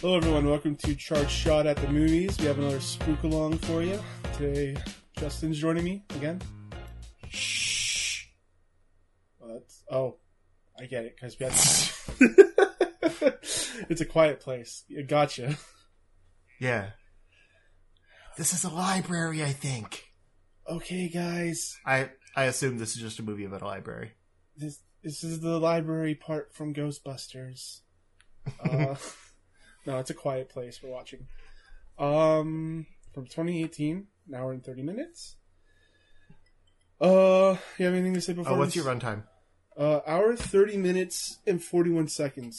Hello, everyone. Welcome to Charge Shot at the Movies. We have another spook along for you. Today, Justin's joining me again. Shh. What? Oh, I get it, because we have It's a quiet place. Gotcha. Yeah. This is a library, I think. Okay, guys. I I assume this is just a movie about a library. This this is the library part from Ghostbusters. Uh, no, it's a quiet place we're watching. Um, from 2018. An hour and 30 minutes. Uh, you have anything to say before? Oh, what's this? your runtime? Uh, hour 30 minutes and 41 seconds.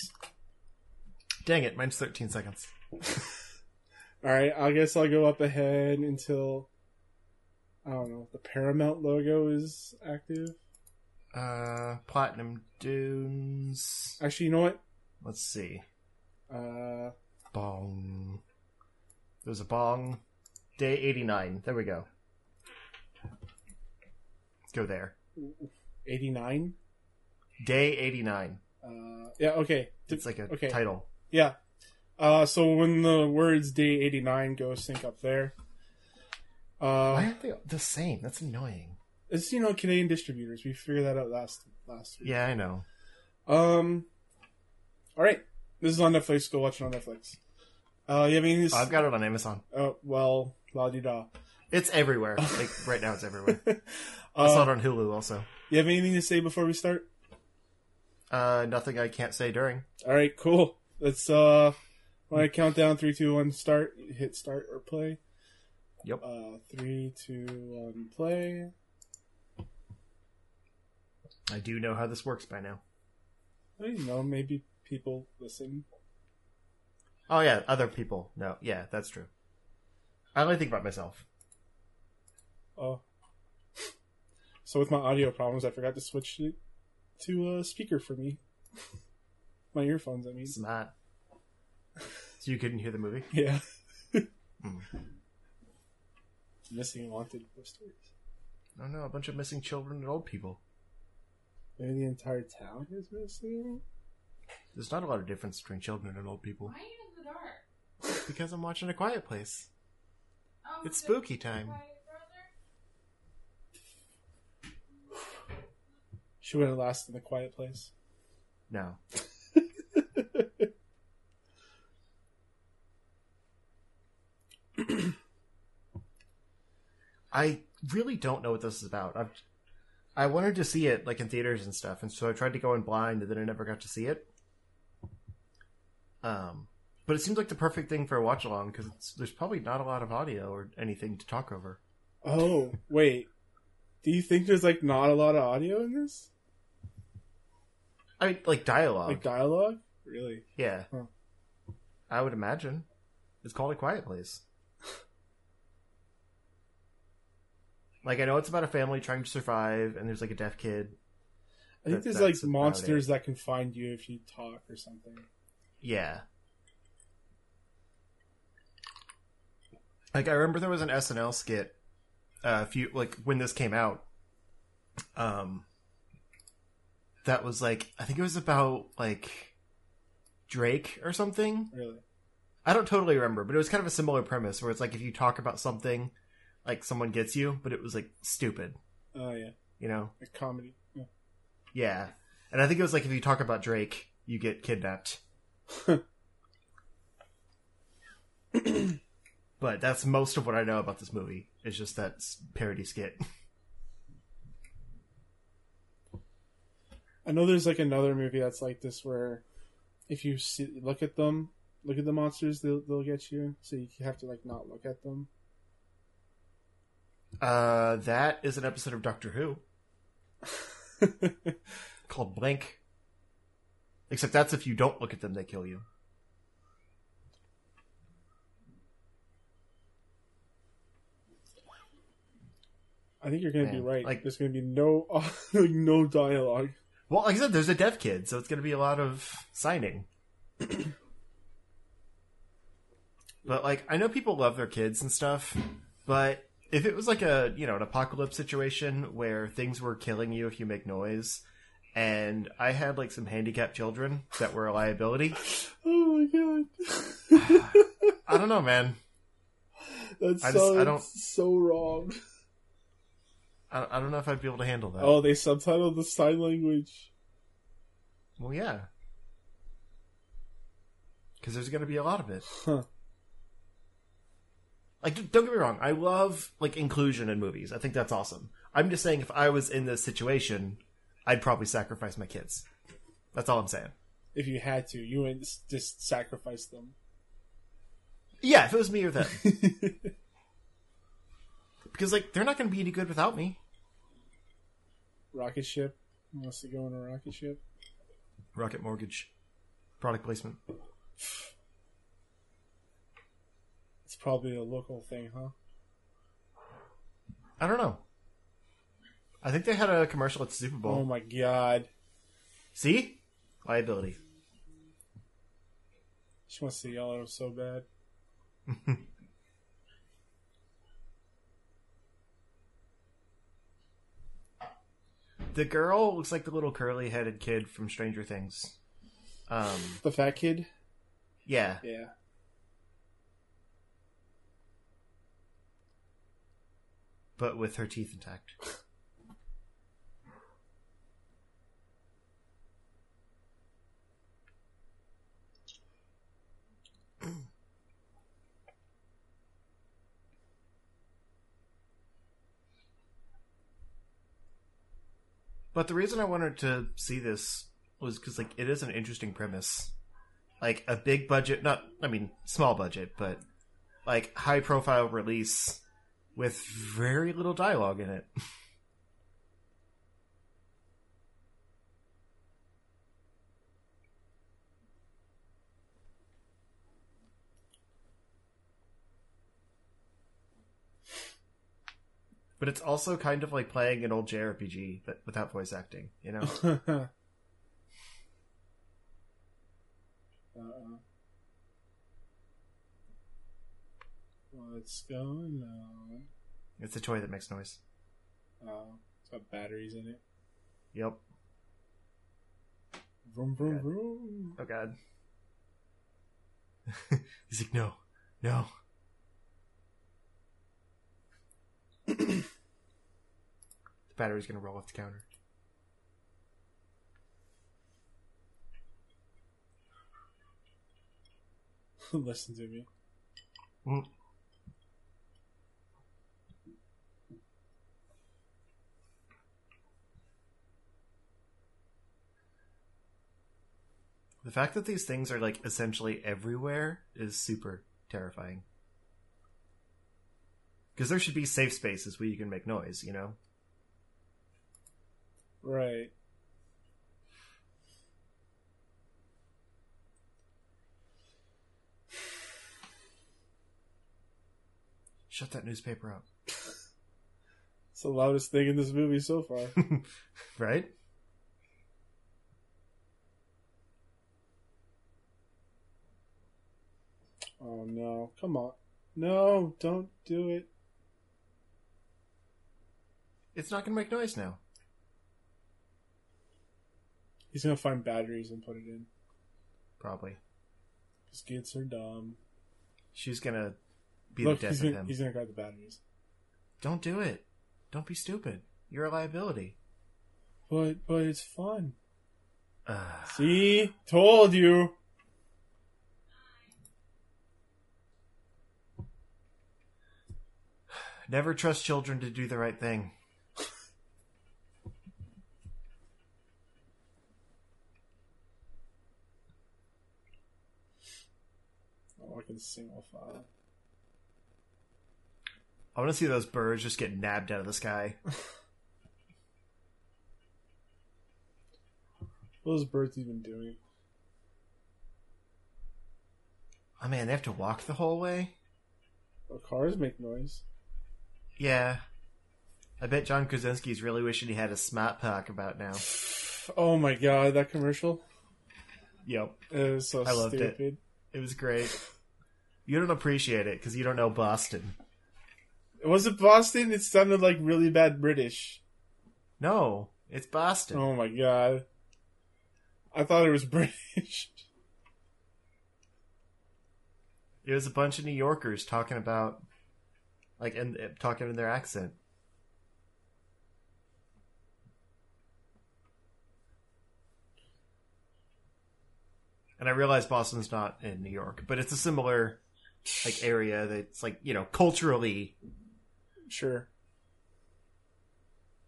Dang it, mine's 13 seconds. Alright, I guess I'll go up ahead until, I don't know, the Paramount logo is active. Uh, Platinum Dunes. Actually, you know what? Let's see. Uh, Bong. There's a bong. Day 89. There we go. Let's go there. 89? Day 89. Uh, yeah, okay. It's like a okay. title. Yeah. Uh, so when the words day 89 go sync up there, Uh, Why aren't they the same? That's annoying. it's, you know, Canadian distributors. We figured that out last, last week. Yeah, I know. Um, alright. This is on Netflix. Go watch it on Netflix. Uh, you have anything to s- I've got it on Amazon. Oh, well, la di da. It's everywhere. Like right now, it's everywhere. I saw Uh, it on Hulu also. you have anything to say before we start? Uh, nothing I can't say during. All right, cool. Let's uh, when I count down three, two, one, start. Hit start or play. Yep. Uh, three, two, one, play. I do know how this works by now. I don't know. Maybe people listen. Oh yeah, other people. No, yeah, that's true. I only think about myself. Oh. So with my audio problems, I forgot to switch it to a speaker for me. my earphones, I mean. It's not. So you couldn't hear the movie? Yeah. Mm. Missing wanted posters. I don't know. A bunch of missing children and old people. Maybe the entire town is missing. There's not a lot of difference between children and old people. Why are you in the dark? Because I'm watching A Quiet Place. Oh, It's spooky time. quiet brother? She would have lasted in the quiet place. No. I really don't know what this is about. I've I wanted to see it like in theaters and stuff, and so I tried to go in blind, and then I never got to see it. Um, but it seems like the perfect thing for a watch along because there's probably not a lot of audio or anything to talk over. Oh, wait. Do you think there's like not a lot of audio in this? I mean, like dialogue. Like dialogue? Really? yeah, Huh. I would imagine. It's called a quiet place. like I know it's about a family trying to survive, and there's like a deaf kid. I think there's like monsters that can find you if you talk or something. Yeah. Like I remember there was an SNL skit uh, a few like when this came out. Um that was like I think it was about like Drake or something. Really? I don't totally remember, but it was kind of a similar premise where it's like if you talk about something like someone gets you, but it was like stupid, Oh yeah, you know? like comedy. Yeah. Yeah. And I think it was like if you talk about Drake, you get kidnapped. but that's most of what I know about this movie. It's just that parody skit. I know there's like another movie that's like this where if you see, look at them, look at the monsters, they'll they'll get you. So you have to like not look at them. Uh, that is an episode of Doctor Who called Blink. Except that's if you don't look at them, they kill you. I think you're gonna be right. like- there's gonna be no like no dialogue. Well, like I said, there's a deaf kid, so it's going to be a lot of signing. but like, I know people love their kids and stuff, but if it was like a you know an apocalypse situation where things were killing you if you make noise, and I had like some handicapped children that were a liability, Oh my god. I don't know, man. That's I just- so I don't- so wrong. I, I don't know if I'd be able to handle that. Oh, they subtitled the sign language. Well, yeah. Because there's going to be a lot of it. Huh. Like, don't get me wrong. I love like inclusion in movies. I think that's awesome. I'm just saying, if I was in this situation, I'd probably sacrifice my kids. That's all I'm saying. If you had to, you would just sacrifice them. Yeah, if it was me or them, because like they're not going to be any good without me. rocket ship wants to go in a rocket ship. Rocket Mortgage, product placement. It's probably a local thing, huh? I don't know. I think they had a commercial at the Super Bowl. Oh my god, See, liability. she wants to yell at him so bad. The girl looks like the little curly-headed kid from Stranger Things. Um, The fat kid. yeah, Yeah. but with her teeth intact. But the reason I wanted to see this was because, like, it is an interesting premise. Like a big budget, not I mean small budget, but like high profile release with very little dialogue in it. But it's also kind of like playing an old JRPG but without voice acting, you know? uh-uh. What's going on? It's a toy that makes noise. Oh, it's got batteries in it. Yep. Vroom vroom Okay. vroom. Oh god. He's like, no, no. Battery's gonna roll off the counter. Listen to me. Mm. The fact that these things are like essentially everywhere is super terrifying. Because there should be safe spaces where you can make noise, you know? Right. Shut that newspaper up. It's the loudest thing in this movie so far. right? oh no. Come on. No, don't do it. It's not gonna make noise now. He's gonna find batteries and put it in. Probably. His kids are dumb. She's gonna be Look, the death of gonna, him. he's gonna grab the batteries. Don't do it. Don't be stupid. You're a liability. But but it's fun. Ugh. See? Told you. Never trust children to do the right thing. Single file. I want to see those birds just get nabbed out of the sky. What those birds even doing? Oh man, they have to walk the whole way? Oh, cars make noise. Yeah. I bet John Krasinski's really wishing he had a smart pack about now. Oh my god, that commercial. Yep. It was so I loved it. stupid. It was great. You don't appreciate it because you don't know Boston. Was it Boston? It sounded like really bad British. No, it's Boston. Oh my god. I thought it was British. It was a bunch of New Yorkers talking about, like, and uh, talking in their accent. And I realize Boston's not in New York, but it's a similar like area that's like you know culturally. Sure.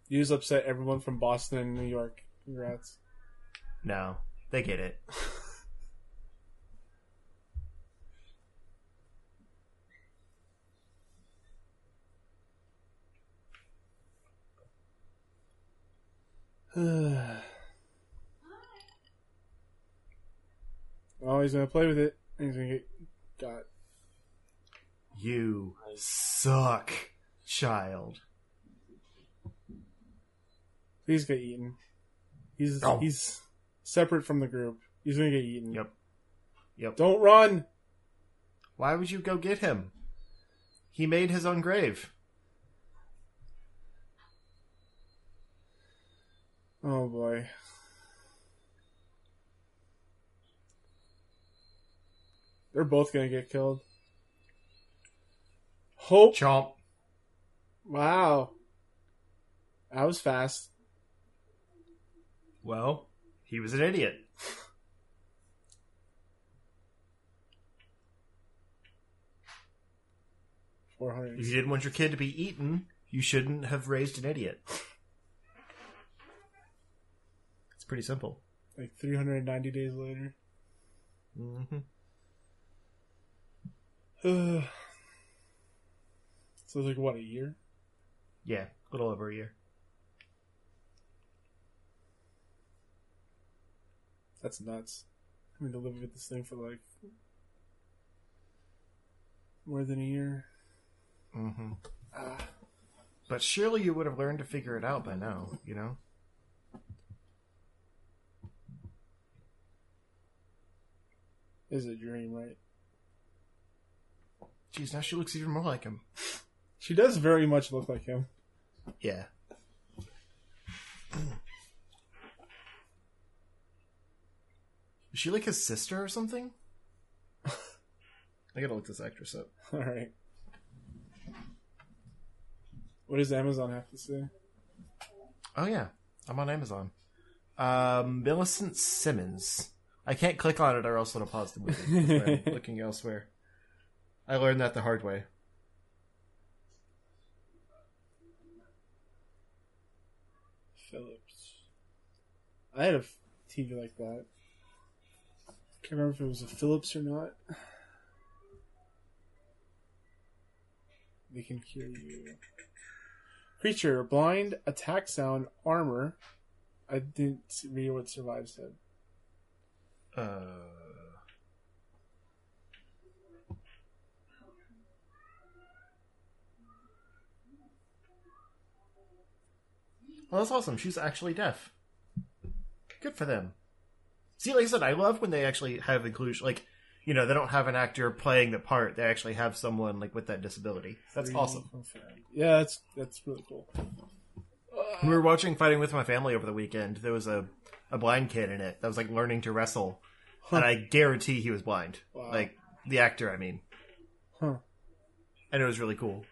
You just upset everyone from Boston and New York. Congrats. No, they get it. oh, he's gonna play with it. He's gonna get got. You suck, child. He's gonna get eaten. He's Oh. he's separate from the group. He's gonna get eaten. Yep. Yep. Don't run. Why would you go get him? He made his own grave. Oh boy. They're both gonna get killed. Hope. Chomp. Wow. That was fast. Well, he was an idiot. Four hundred. If you didn't want your kid to be eaten, you shouldn't have raised an idiot. It's pretty simple. Like three hundred and ninety days later. hmm so it's like what a year. Yeah, a little over a year. That's nuts. I mean, to live with this thing for like more than a year. Mm-hmm. Ah, But surely you would have learned to figure it out by now, you know? is a dream, right? Jeez, now she looks even more like him. She does very much look like him. Yeah. Is she like his sister or something? I gotta look this actress up. All right. What does Amazon have to say? Oh yeah, I'm on Amazon. Um, Millicent Simmonds. I can't click on it or else it'll pause the movie. I'm looking elsewhere. I learned that the hard way. Philips. I had a TV like that. Can't remember if it was a Philips or not. They can hear you. Creature, blind, attack sound, armor. I didn't read what survive said. Uh, well, that's awesome. She's actually deaf. Good for them. See, like I said, I love when they actually have inclusion. Like, you know, they don't have an actor playing the part; they actually have someone like with that disability. That's Free awesome. Yeah, that's that's really cool. We were watching Fighting with My Family over the weekend. There was a a blind kid in it that was like learning to wrestle, and I guarantee he was blind. Wow. Like the actor, I mean. Huh. and it was really cool.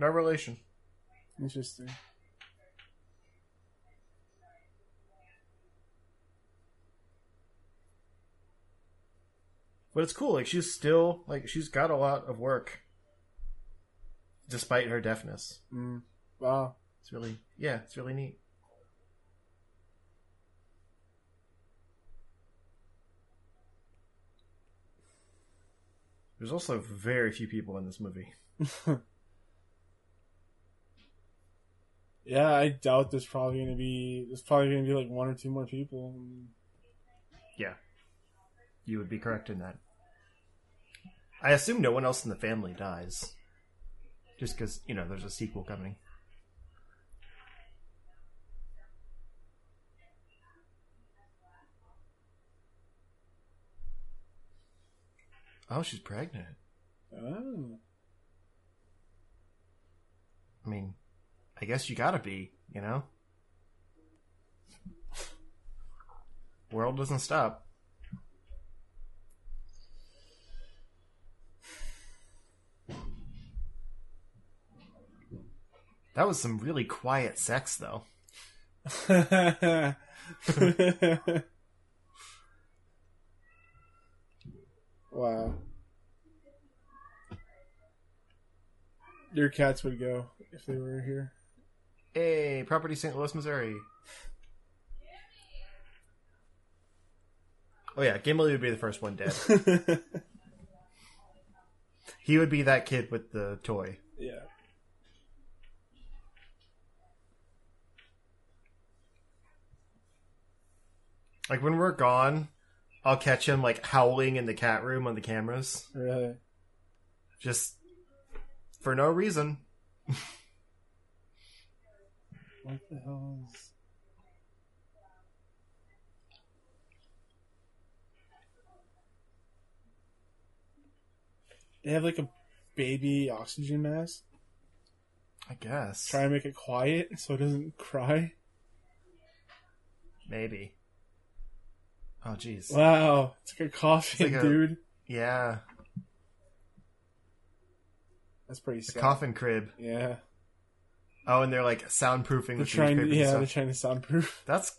No relation. Interesting. But it's cool. Like she's still like she's got a lot of work, despite her deafness. Mm. Wow. It's really yeah, it's really neat. There's also very few people in this movie. Yeah, I doubt there's probably gonna be there's probably gonna be like one or two more people. Yeah. You would be correct in that. I assume no one else in the family dies. Just because, you know, there's a sequel coming. Oh, she's pregnant. Oh. I mean, I guess you gotta be, you know? World doesn't stop. That was some really quiet sex, though. wow. Your cats would go if they were here. Hey, property St. Louis, Missouri. Oh yeah, Gimli would be the first one dead. he would be that kid with the toy. yeah. Like when we're gone, I'll catch him like howling in the cat room on the cameras. Really. Just for no reason. What the hell is They have like a baby oxygen mask. I guess. Try and make it quiet so it doesn't cry. Maybe. Oh jeez. Wow, it's like a coffin, like a- dude. Yeah. That's pretty The sad. coffin crib. Yeah, Oh, and they're like soundproofing they're the trying. And yeah, stuff. they're trying to soundproof. That's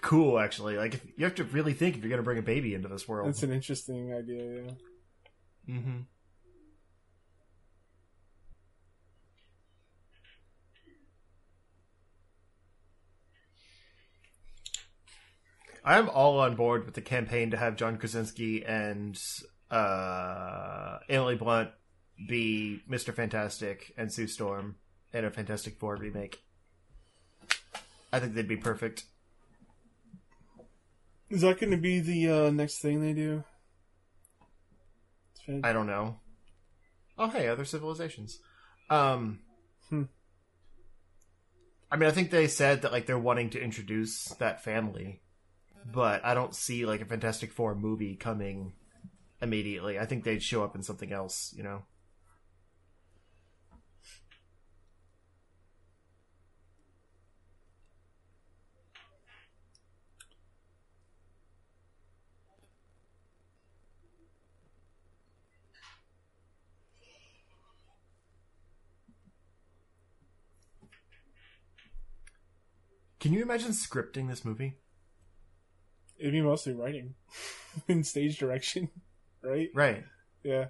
cool, actually. Like, if, you have to really think if you're going to bring a baby into this world. That's an interesting idea. Yeah. Mm-hmm. I'm all on board with the campaign to have John Krasinski and uh, Emily Blunt be Mr. Fantastic and Sue Storm in a Fantastic Four remake. I think they'd be perfect. Is that going to be the uh, next thing they do? I don't know. Oh, hey, other civilizations. Um, Hmm. I mean, I think they said that like they're wanting to introduce that family, but I don't see like a Fantastic Four movie coming immediately. I think they'd show up in something else, you know. Can you imagine scripting this movie? It'd be mostly writing in stage direction, right? Right. Yeah.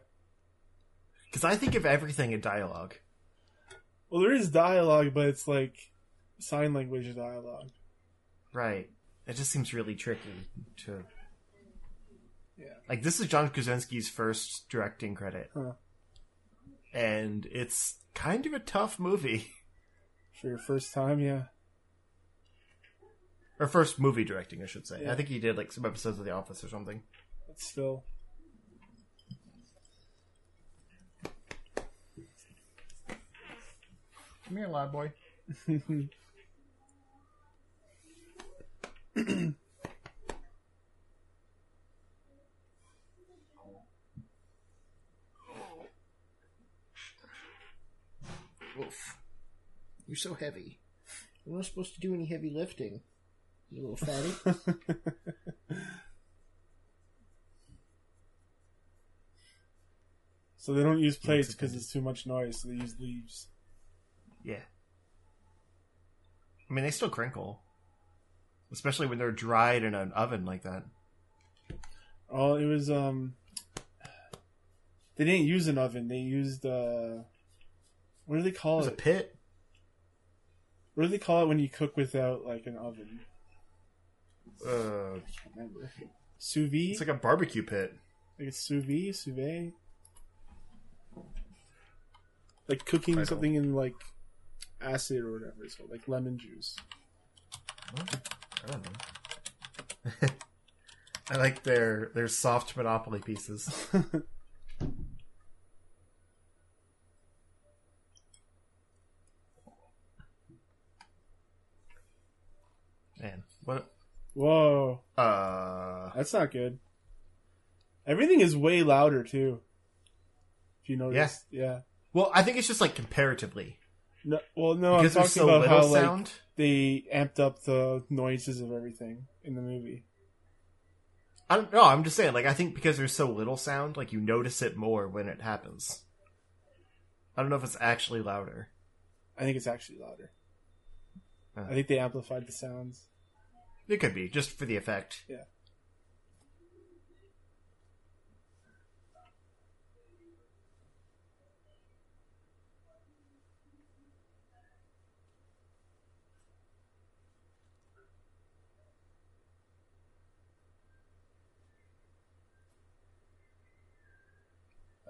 Because I think of everything in dialogue. Well, there is dialogue, but it's like sign language dialogue. Right. It just seems really tricky to. Yeah. Like, this is John Krasinski's first directing credit. Huh. And it's kind of a tough movie. For your first time, yeah. Or first movie directing, I should say. Yeah. I think he did, like, some episodes of The Office or something. But still. Come here, loud boy. Oof. You're so heavy. You're not supposed to do any heavy lifting. You little fatty. so they don't use plates because it's too much noise, so they use leaves. Yeah. I mean, they still crinkle. Especially when they're dried in an oven like that. Oh, it was um. They didn't use an oven. They used uh. What do they call it? a it? pit. What do they call it when you cook without like an oven? Uh, remember. Sous vide? it's like a barbecue pit. Like it's sous vide, sous vide. Like cooking something in like acid or whatever it's called, like lemon juice. I don't know. I like their their soft Monopoly pieces. Whoa, Uh, that's not good. Everything is way louder too. If you notice, yeah. well, I think it's just like comparatively No, well, no, because I'm talking so about little how like sound. they amped up the noises of everything in the movie. I don't know. I'm just saying, like, I think because there's so little sound, like, you notice it more when it happens. I don't know if it's actually louder. I think it's actually louder. Uh. I think they amplified the sounds. It could be just for the effect. Yeah.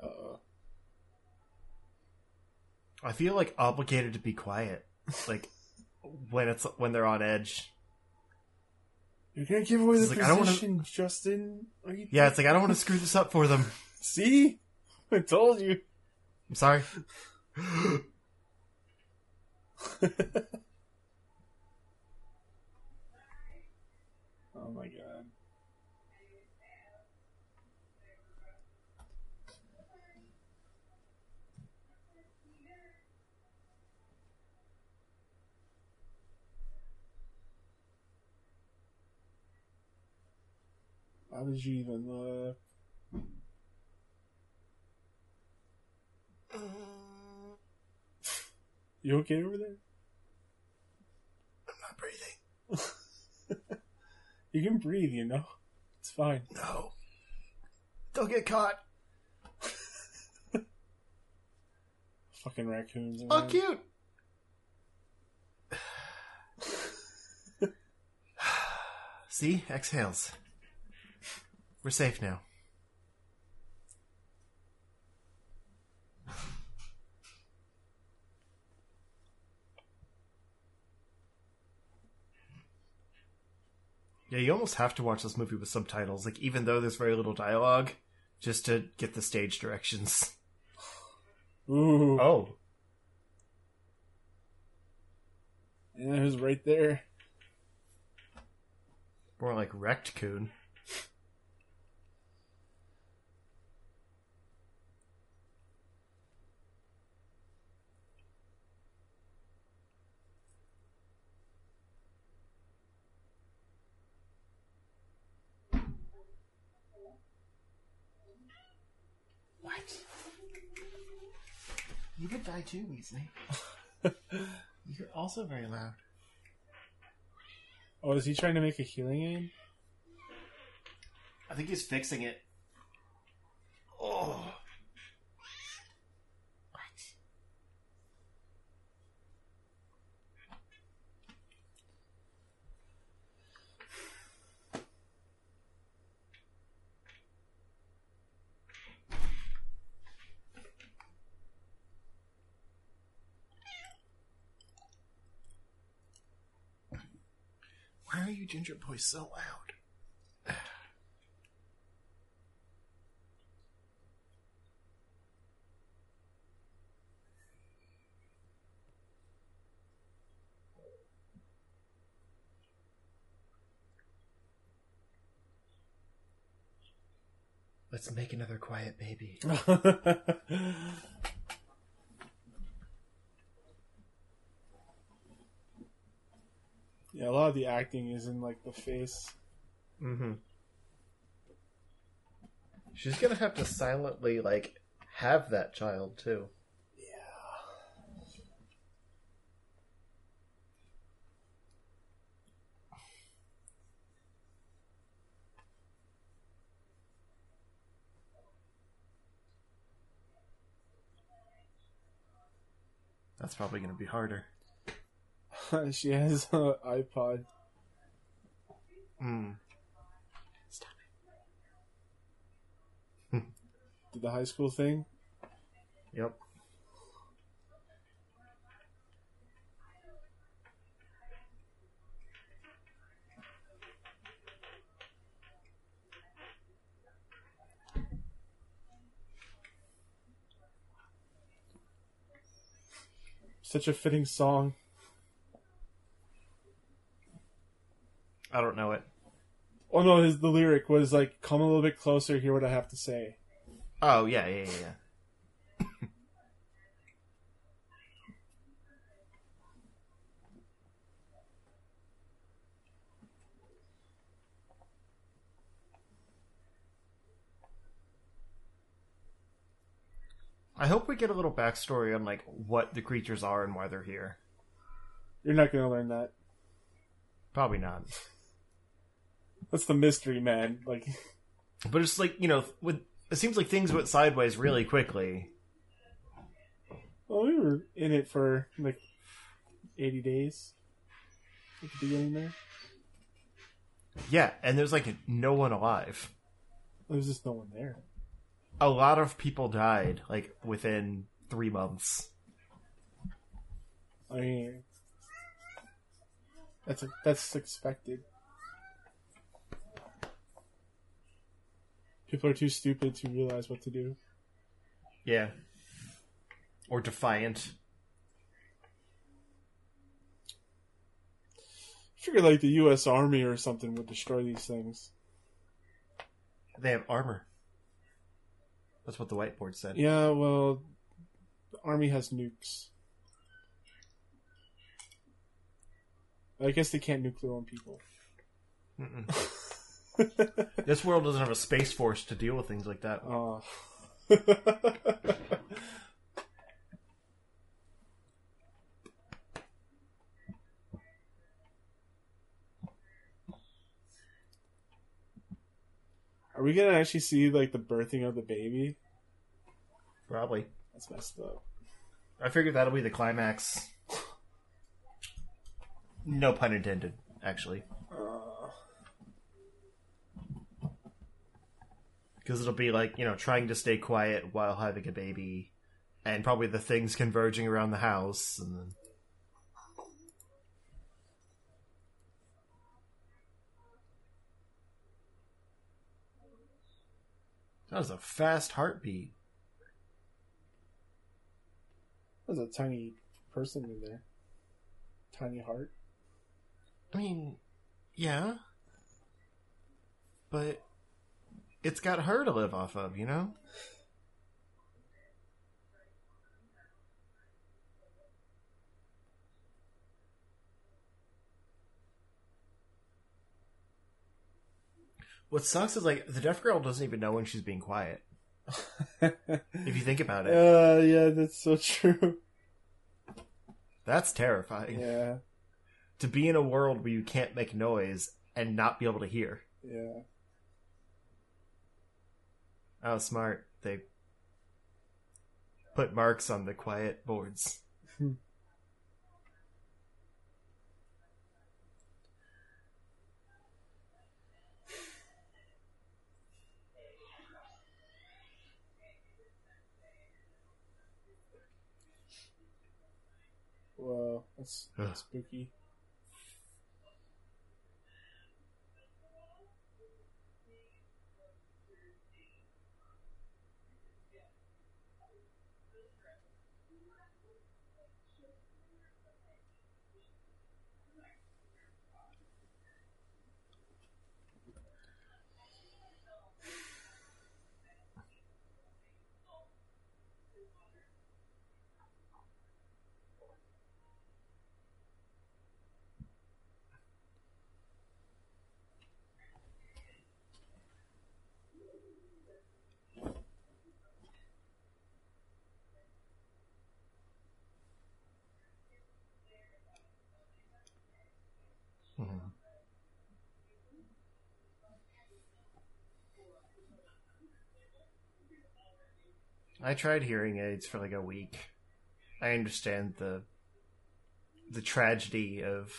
Uh, I feel like obligated to be quiet, like when it's when they're on edge. You're gonna give away It's the like, I don't wanna- position, Justin. Are you Yeah, it's like I don't want to screw this up for them. See, I told you. I'm sorry. Oh my god. How did you even look? You okay over there? I'm not breathing. You can breathe, you know? It's fine. No. Don't get caught. Fucking raccoons. Oh, man. cute. See, exhales. We're safe now. Yeah, you almost have to watch this movie with subtitles, like even though there's very little dialogue, just to get the stage directions. Ooh. Oh. Yeah, it was right there. More like wrecked coon. What? You could die too, Weasley. You're also very loud. Oh, is he trying to make a hearing aid? I think he's fixing it. Oh. What? Ginger boys so loud? Let's make another quiet baby. a lot of the acting is in like the face. Mm-hmm. She's gonna have to silently like have that child too. Yeah. That's probably gonna be harder. she has an iPod. Mm. Did the high school thing. Yep. Such a fitting song. I don't know it. Oh no, his the lyric was like, "Come a little bit closer, hear what I have to say." Oh yeah, yeah, yeah. yeah. I hope we get a little backstory on like what the creatures are and why they're here. You're not gonna learn that. Probably not. That's the mystery, man. Like, But it's like, you know, with it seems like things went sideways really quickly. well, we were in it for like 80 days at the beginning there. Yeah, and there's like no one alive. There's just no one there. A lot of people died like within 3 months. I mean, that's that's expected. People are too stupid to realize what to do. Yeah. Or defiant. I figured like the U.S. Army or something would destroy these things. They have armor. That's what the whiteboard said. Yeah, well, the Army has nukes. I guess they can't nuke their own people. This world doesn't have a space force to deal with things like that. Oh. Are we gonna actually see like the birthing of the baby? Probably. That's messed up. I figured that'll be the climax. No pun intended, actually. Uh, Because it'll be like, you know, trying to stay quiet while having a baby, and probably the things converging around the house, and then. That was a fast heartbeat. there's a tiny person in there. Tiny heart. I mean, yeah. But it's got her to live off of, you know? What sucks is like the deaf girl doesn't even know when she's being quiet. If you think about it, Uh, yeah, that's so true. that's terrifying. Yeah, To be in a world where you can't make noise and not be able to hear. yeah. Oh, smart. They put marks on the quiet boards. Whoa, that's, that's spooky. I tried hearing aids for like a week. I understand the the tragedy of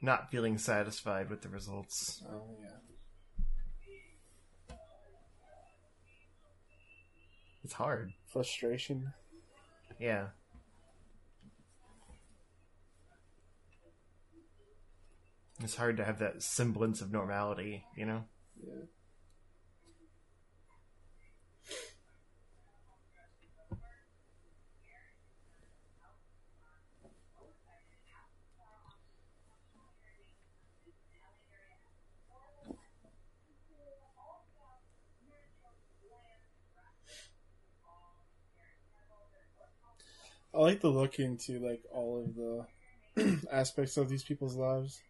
not feeling satisfied with the results. Oh yeah. It's hard. Frustration. Yeah. It's hard to have that semblance of normality, you know? Yeah. I like to look into like all of the aspects of these people's lives.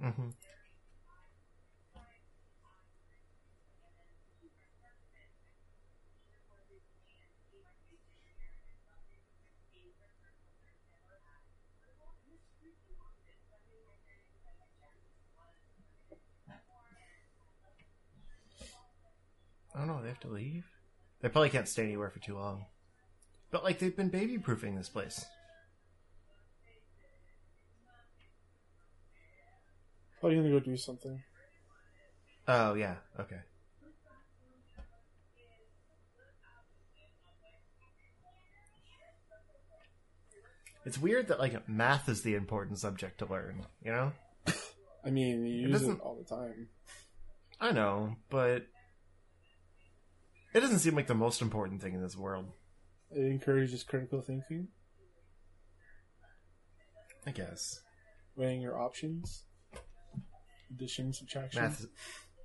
hmm I don't know. They have to leave. They probably can't stay anywhere for too long. But like they've been baby proofing this place. Probably gonna go do something. Oh yeah. Okay. It's weird that like math is the important subject to learn. You know. I mean, you It use it all the time. I know, but it doesn't seem like the most important thing in this world. It encourages critical thinking, I guess weighing your options, addition, subtraction, math. Is,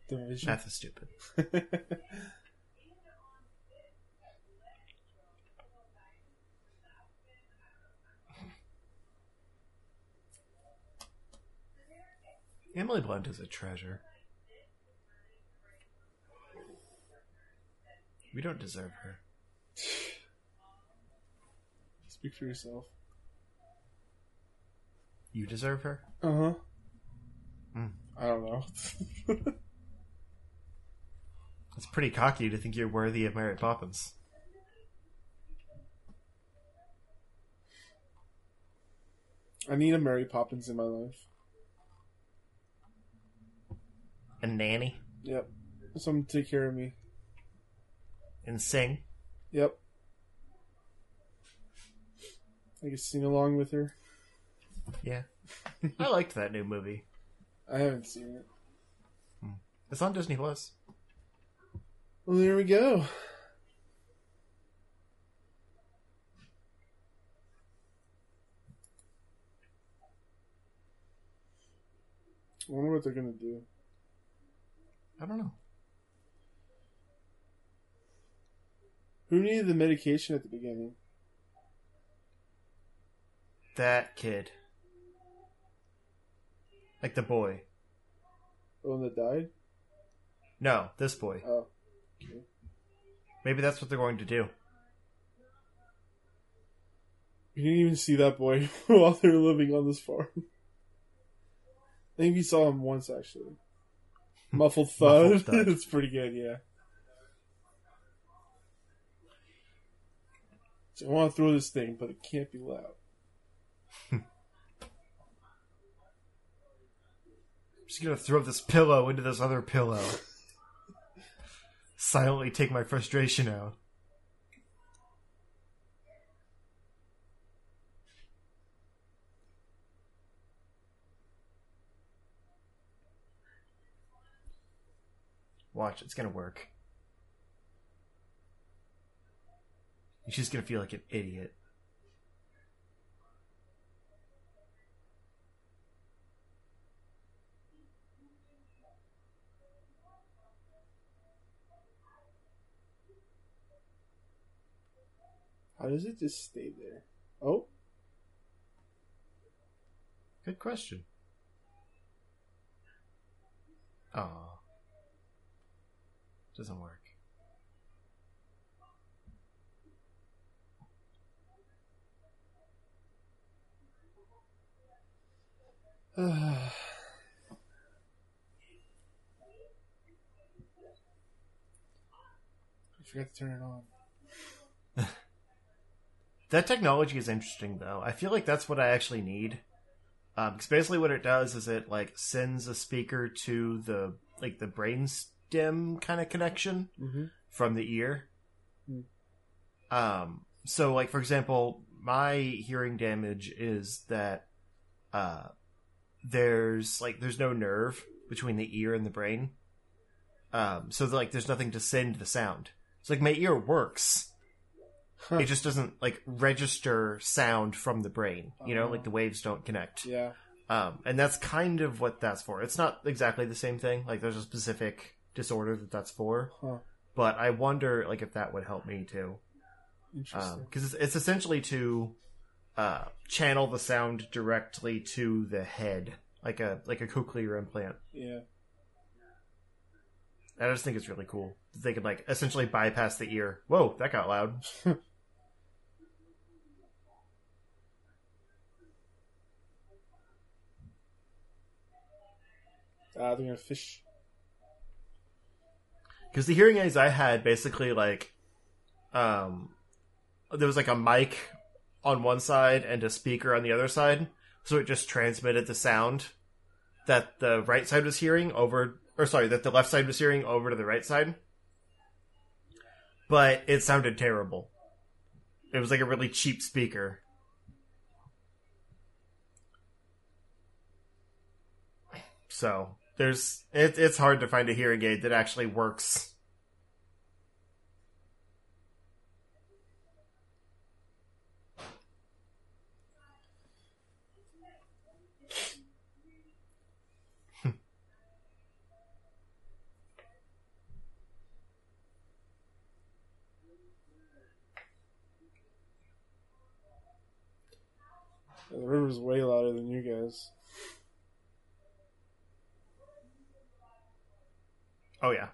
division. math is stupid. Emily Blunt is a treasure. We don't deserve her. Speak for yourself. You deserve her? Uh huh. Hmm. I don't know. It's pretty cocky to think you're worthy of Mary Poppins. I need a Mary Poppins in my life. And nanny. Yep. Someone to take care of me. And sing. Yep. I can sing along with her. Yeah. I liked that new movie. I haven't seen it. Hmm. It's on Disney Plus. Well, there we go. I wonder what they're gonna do. I don't know. Who needed the medication at the beginning? That kid. Like the boy. The one that died? No, this boy. Oh. Okay. Maybe that's what they're going to do. You didn't even see that boy while they were living on this farm. I think we saw him once actually. Muffled thud. Muffled thud. it's pretty good, yeah. So I want to throw this thing, but it can't be loud. I'm just gonna throw this pillow into this other pillow. Silently take my frustration out. Watch, it's gonna work. She's gonna feel like an idiot. How does it just stay there? Oh, Good question. Oh. Doesn't work. I forgot to turn it on. That technology is interesting, though. I feel like that's what I actually need. Because basically, what it does is it like sends a speaker to the like the brainstem kind of connection Mm-hmm. from the ear. Hmm. Um. So, like for example, my hearing damage is that uh, there's like there's no nerve between the ear and the brain. Um. So like, there's nothing to send the sound. It's like my ear works Huh. it just doesn't like register sound from the brain you know Oh. like the waves don't connect Yeah. um and that's kind of what that's for it's not exactly the same thing like there's a specific disorder that that's for Huh. but i wonder like if that would help me too Interesting. because it's, it's essentially to uh channel the sound directly to the head like a like a cochlear implant yeah. i just think it's really cool they could like essentially bypass the ear whoa that got loud Ah, they're gonna fish. because the hearing aids I had basically like, um, there was like a mic on one side and a speaker on the other side, so it just transmitted the sound that the right side was hearing over, or sorry, that the left side was hearing over to the right side. But it sounded terrible. It was like a really cheap speaker. So there's it, it's hard to find a hearing aid that actually works. The river's way louder than you guys. Oh yeah.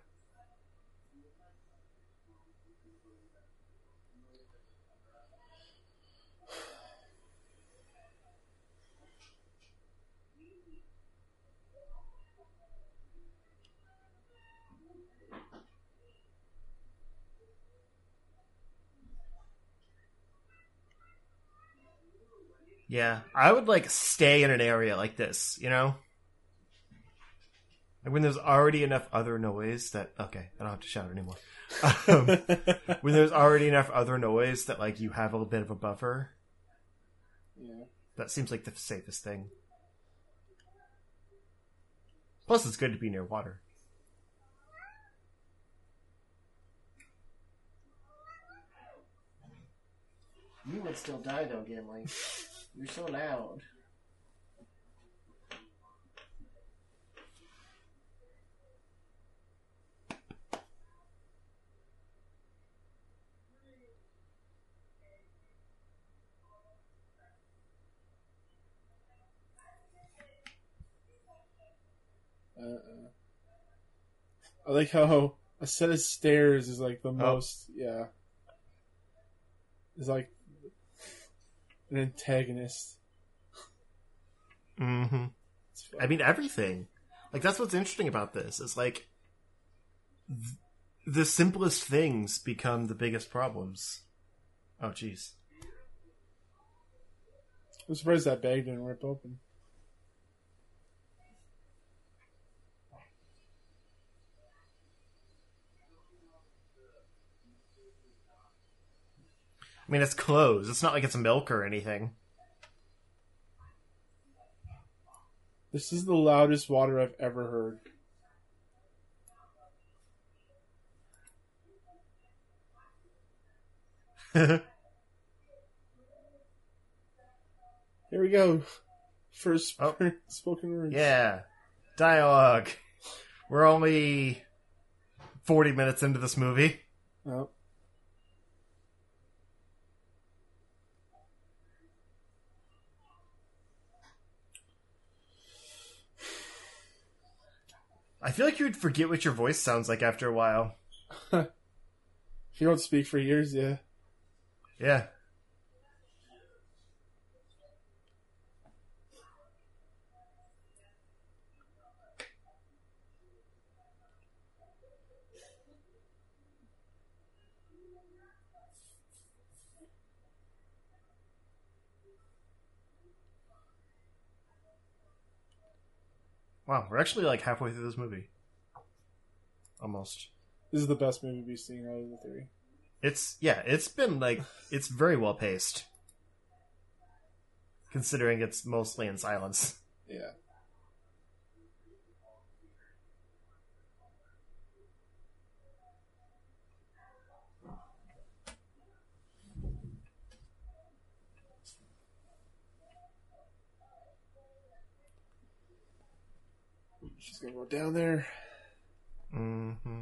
Yeah, I would like stay in an area like this, you know? When there's already enough other noise that okay, I don't have to shout anymore. Um, when there's already enough other noise that like you have a little bit of a buffer, yeah. that seems like the safest thing. Plus, it's good to be near water. You would still die though, Gimli. You're so loud. I like how a set of stairs is like the most. Yeah. Is like an antagonist. Mm-hmm. I mean, everything. Like that's what's interesting about this. Is like th- the simplest things become the biggest problems. Oh, jeez. I'm surprised that bag didn't rip open. I mean, it's clothes. It's not like it's milk or anything. This is the loudest water I've ever heard. Here we go. First Oh. spoken words. Yeah. Dialogue. We're only 40 minutes into this movie. Oh. I feel like you would forget what your voice sounds like after a while. If you don't speak for years, yeah. Yeah. Wow, we're actually like halfway through this movie. Almost. This is the best movie we've seen out of the three. It's yeah, it's been like it's very well paced. Considering it's mostly in silence. Yeah. She's gonna go down there. Mm-hmm.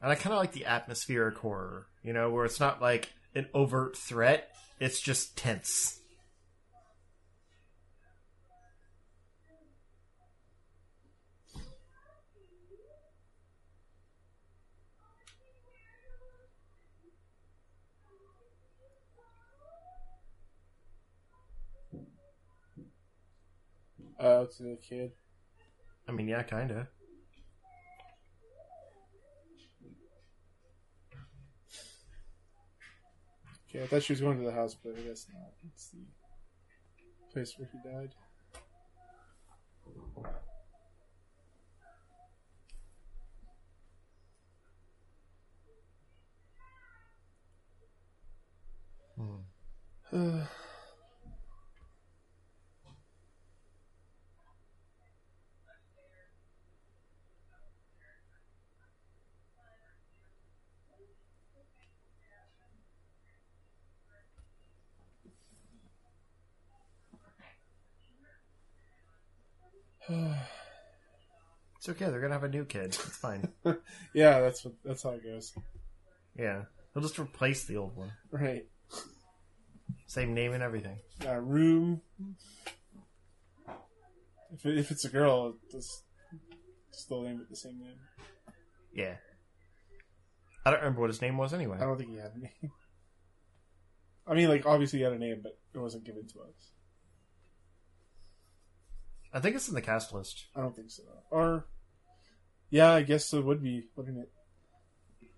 And I kind of like the atmospheric horror, you know, where it's not like an overt threat; it's just tense. Oh, to the kid. I mean, yeah, kind of. Okay, I thought she was going to the house, but I guess not. It's the place where he died. Uh, It's okay. They're gonna have a new kid. It's fine. yeah, that's what that's how it goes. yeah, they'll just replace the old one. Right. Same name and everything. Uh, room. If, it, if it's a girl, just still name it the same name. Yeah. I don't remember what his name was anyway. I don't think he had a name. I mean, like obviously he had a name, but it wasn't given to us. I think it's in the cast list. I don't think so. Or, yeah, I guess it would be, wouldn't it?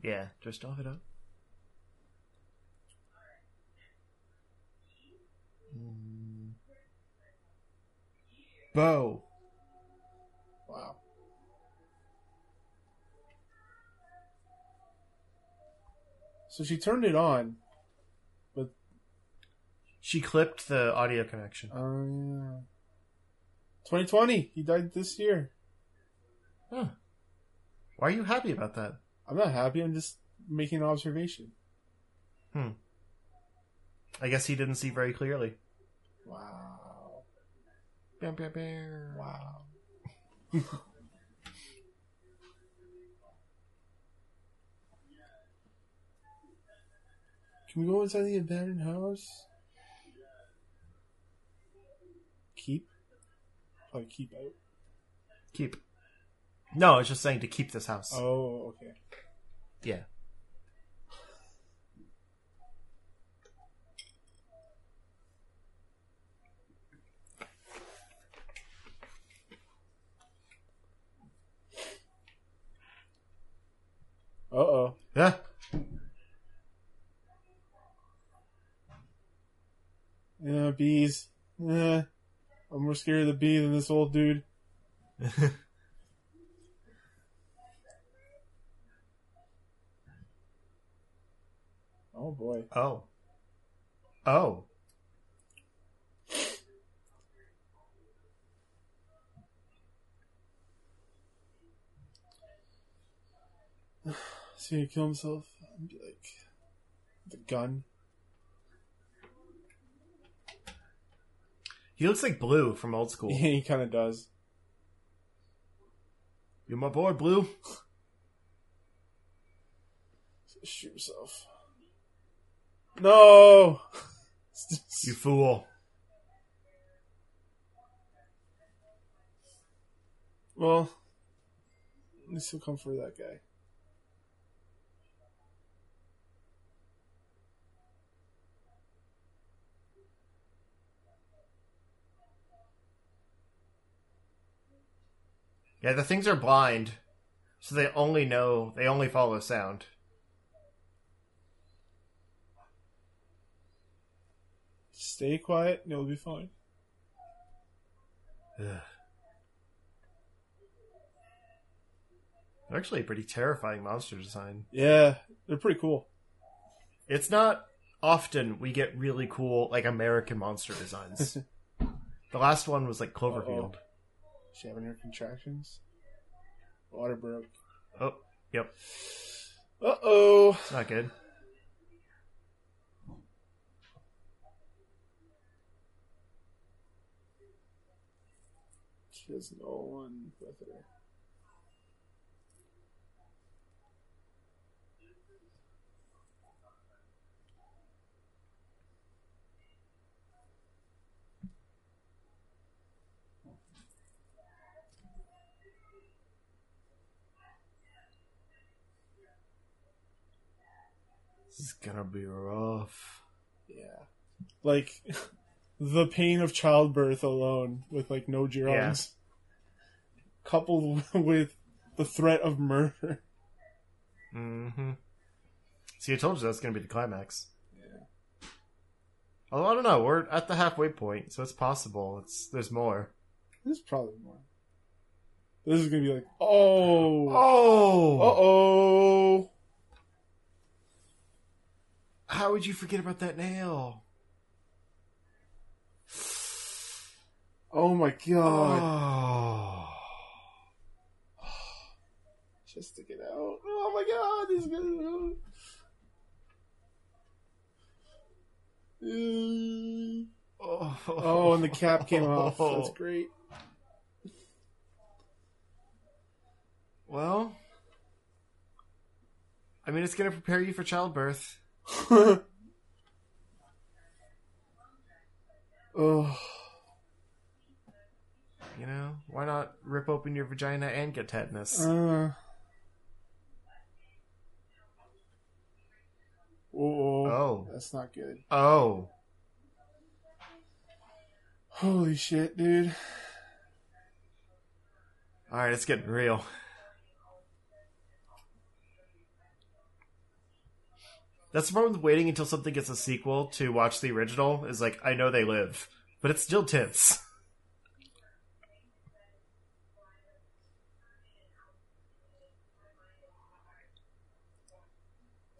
Yeah, just off it up. Mm. Bo. Wow. So she turned it on. But she clipped the audio connection. Oh yeah. 2020. He died this year. Huh. Why are you happy about that? I'm not happy. I'm just making an observation. Hmm. I guess he didn't see very clearly. Wow. Bam, bam, bam. Wow. Can we go inside the abandoned house? Keep? Probably keep out. Keep. No, it's just saying to keep this house. Oh, okay. Yeah. Uh oh. Yeah. Yeah, bees. Eh, I'm more scared of the bee than this old dude. Oh boy. oh. Oh. Is he gonna kill himself? And be like, the gun. He looks like Blue from old school. Yeah, he kind of does. You're my boy, Blue. Shoot yourself. No. You fool. well, at least he'll come for that guy. Yeah, the things are blind, so they only know, they only follow sound. Stay quiet and it'll be fine. Ugh. They're actually a pretty terrifying monster design. Yeah, they're pretty cool. It's not often we get really cool, like, American monster designs. the last one was, like, Cloverfield. Uh-oh. She having her contractions. Water broke. Oh, yep. Uh oh. It's not good. She has no one with her. Gonna be rough. Yeah. Like the pain of childbirth alone with like no germs. Coupled with the threat of murder. Mm-hmm. See, I told you that's gonna be the climax. Yeah. Although I don't know, we're at the halfway point, so it's possible. It's there's more. There's probably more. This is gonna be like, oh, Oh, uh oh. How would you forget about that nail? Oh my god. Oh, Just to get out. Oh my god, this is gonna. Mm. oh, Oh, and the cap came off. That's great. Well, I mean, it's gonna prepare you for childbirth. oh, You know, why not rip open your vagina and get tetanus? uh. Oh, Oh. that's not good. oh, Holy shit, dude. all right, it's getting real. That's the problem with waiting until something gets a sequel to watch the original. Is like I know they live, but it's still tense.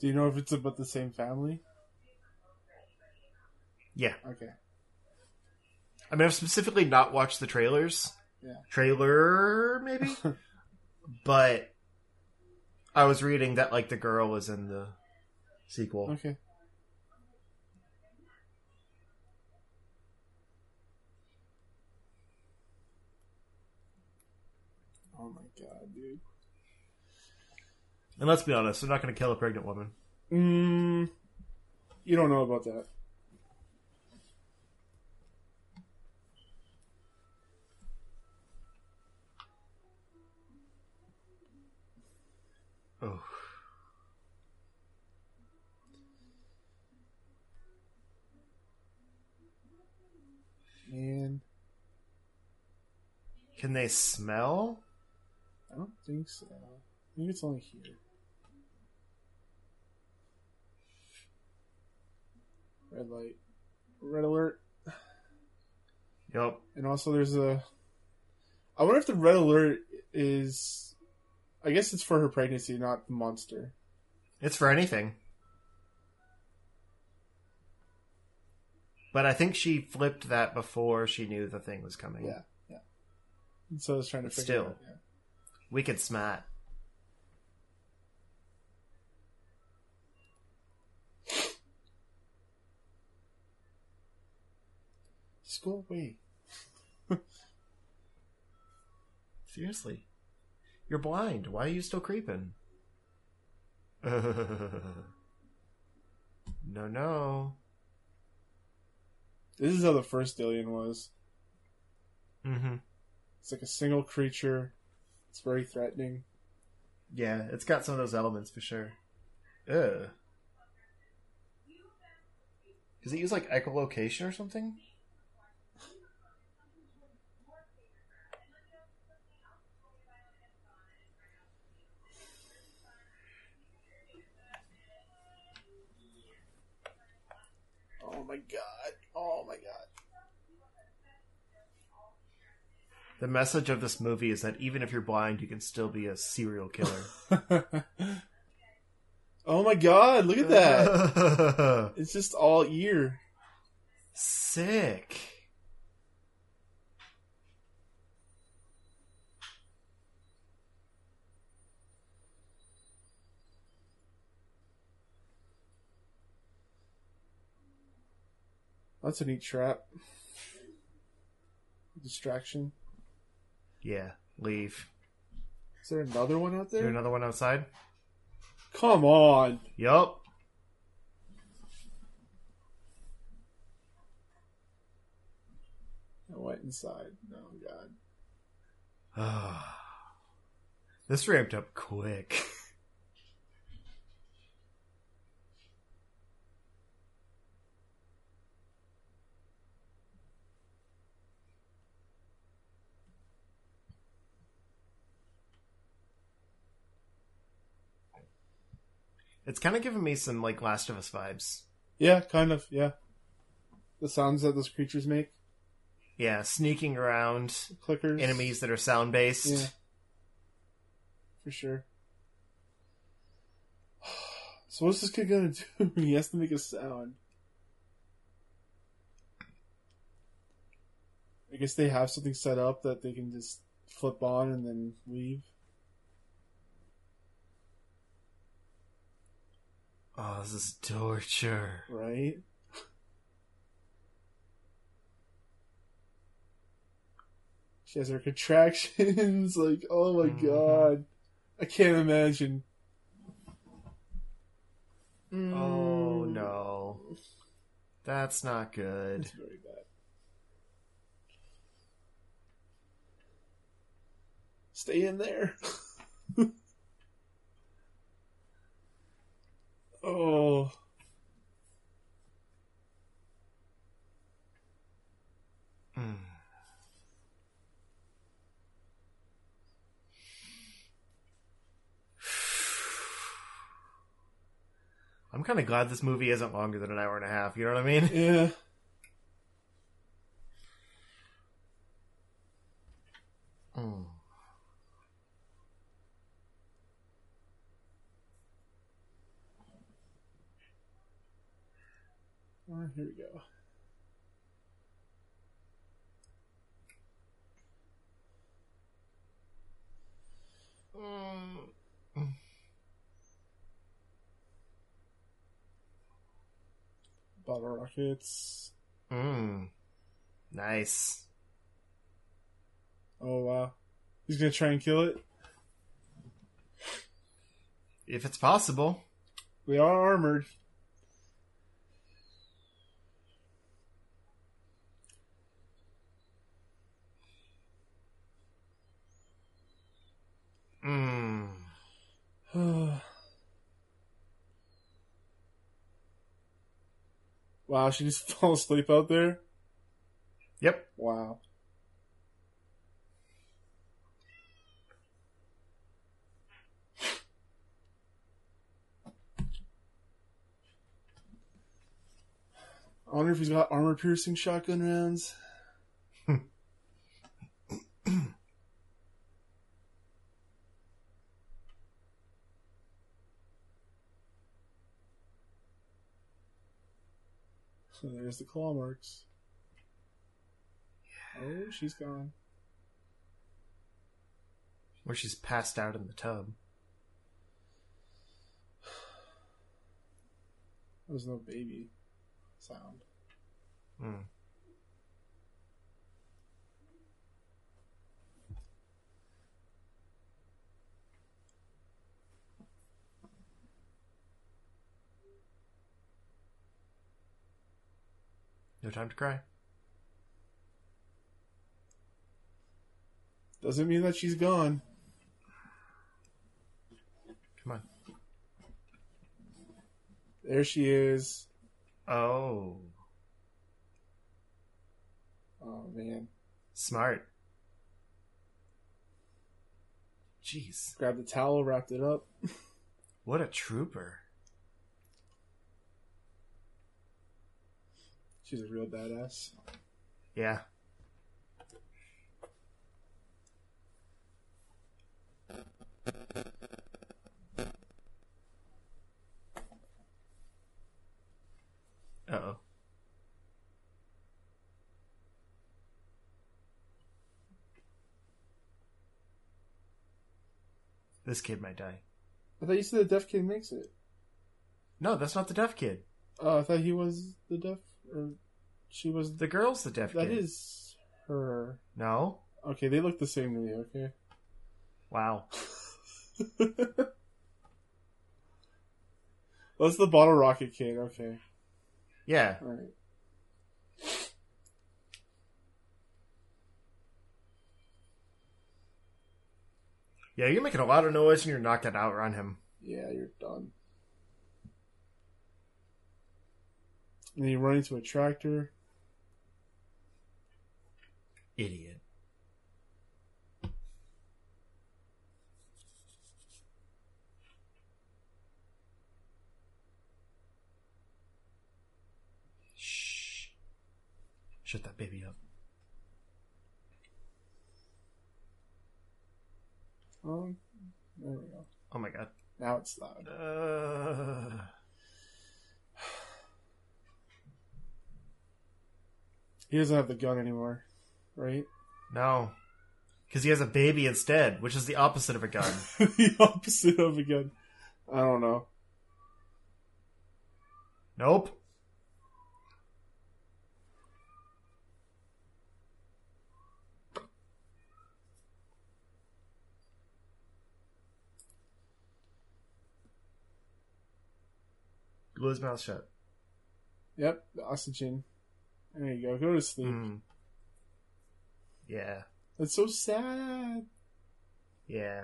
Do you know if it's about the same family? Yeah, Okay. I mean, I've specifically not watched the trailers. Yeah. Trailer, maybe, but I was reading that like the girl was in the sequel. Okay. Oh my god, dude. And let's be honest, they're not going to kill a pregnant woman. Mm, you don't know about that. Man, Can they smell? I don't think so. I think it's only here. Red light. Red alert. Yep. And also there's a I wonder if the red alert is I guess it's for her pregnancy, not the monster. It's for anything. But I think she flipped that before she knew the thing was coming. Yeah, yeah. And so I was trying to But figure still. it out. Yeah. Wicked smart. Go away. Seriously. You're blind. Why are you still creeping? no, no. This is how the first Alien was. Mm-hmm. It's like a single creature. It's very threatening. Yeah, it's got some of those elements for sure. Ugh. Does it use like echolocation or something? Oh my god. Oh my god. The message of this movie is that even if you're blind, you can still be a serial killer. oh my god, look at that. It's just all ear. Sick. That's a neat trap. Distraction. Yeah, leave. Is there another one out Is there there? another one outside? Come on. Yup. I went inside. Oh god. this ramped up quick. It's kind of giving me some like Last of Us vibes. Yeah, kind of, yeah. The sounds that those creatures make. Yeah, sneaking around Clickers. enemies that are sound based. Yeah. For sure. So what's this kid gonna do? he has to make a sound. I guess they have something set up that they can just flip on and then leave. Oh, this is torture. Right? She has her contractions. like, oh my Mhm. god. I can't imagine. Oh no. That's not good. It's very bad. Stay in there. oh. Mm. I'm kind of glad this movie isn't longer than an hour and a half. You know what I mean? Yeah. Mm. Oh, here we go. Bottle rockets. Mm. Nice. Oh wow. He's gonna try and kill it. If it's possible. We are armored. Wow, she just fell asleep out there. Yep. Wow. I wonder if he's got armor piercing shotgun rounds. So there's the claw marks. Oh, she's gone. Where she's passed out in the tub. There's no baby sound. Mm. No time to cry. Doesn't mean that she's gone. Come on. There she is. Oh, Oh man. smart. Jeez, Grabbed the towel, wrapped it up. what a trooper. She's a real badass. Yeah. Uh oh. This kid might die. I thought you said the deaf kid makes it. No, that's not the deaf kid. Oh, I thought he was the deaf or she was. The girl's the deaf That kid. is her. No. Okay, they look the same to me. Okay. Wow. That's the bottle rocket kid. Okay. Yeah. All right. Yeah, you're making a lot of noise and you're not gonna outrun him. Yeah, you're done. And then you run into a tractor. Idiot. Shh. Shut that baby up. Um, there we go. Oh my god. Now it's loud. Uh, He doesn't have the gun anymore, right? no. Because he has a baby instead, which is the opposite of a gun. the opposite of a gun. I don't know. nope. Glue his mouth shut. Yep, the oxygen. There you go. Go to sleep. Mm. Yeah. That's so sad. Yeah.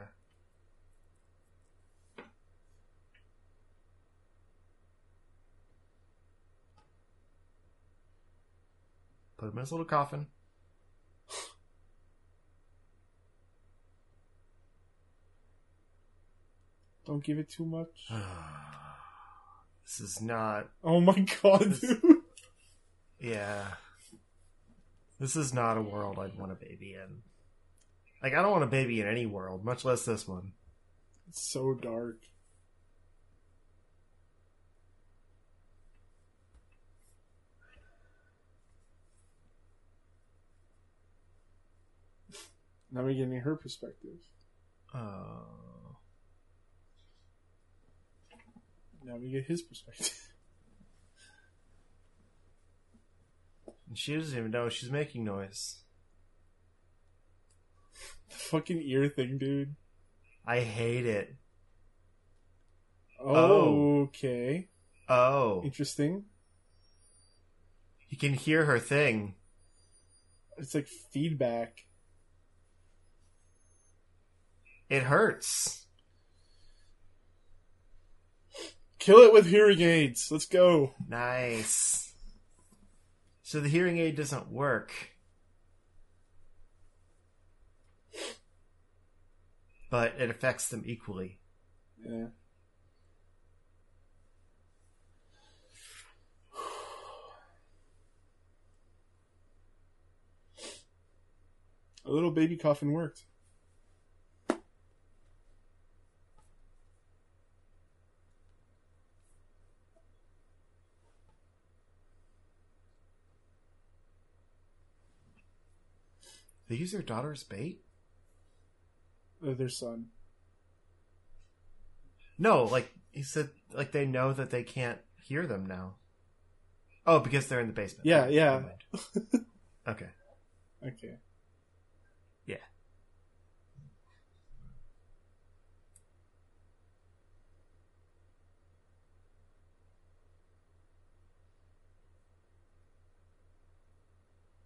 Put him in his little coffin. Don't give it too much. this is not. Oh my god, This- dude. Yeah. This is not a world I'd want a baby in. Like, I don't want a baby in any world, much less this one. It's so dark. Now we're getting her perspective. Oh. Now we get his perspective. And she doesn't even know she's making noise. the fucking ear thing, dude. I hate it. Oh, Oh. okay. Oh. Interesting. You can hear her thing. It's like feedback. It hurts. Kill it with hearing aids. Let's go. Nice. So the hearing aid doesn't work. But it affects them equally. Yeah. A little baby coffin worked. They use their daughter as bait? Their son. No, like he said like they know that they can't hear them now. Oh, because they're in the basement. Yeah, yeah. okay. Okay. Yeah.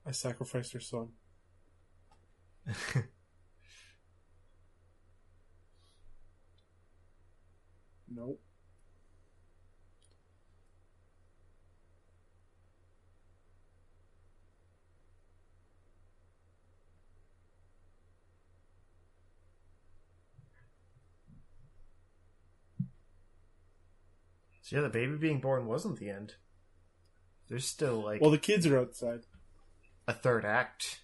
I sacrificed her son. Nope. So yeah, the baby being born wasn't the end. There's still like Well, the kids are outside. a third act.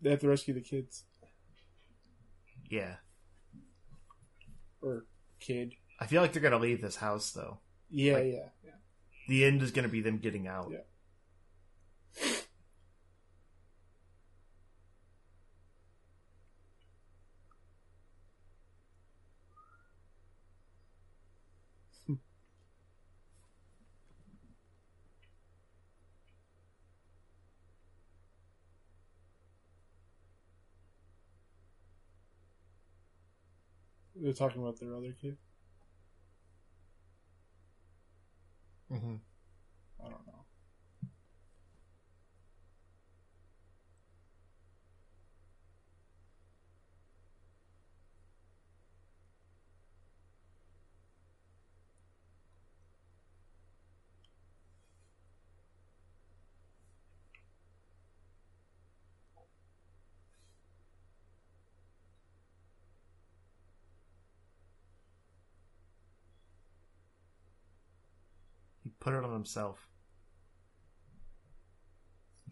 They have to rescue the kids. Yeah. Or kid. I feel like they're gonna leave this house though. Yeah, Like- yeah, yeah. The end is gonna be them getting out. Yeah. They're talking about their other kid. hmm I don't know. Put it on himself.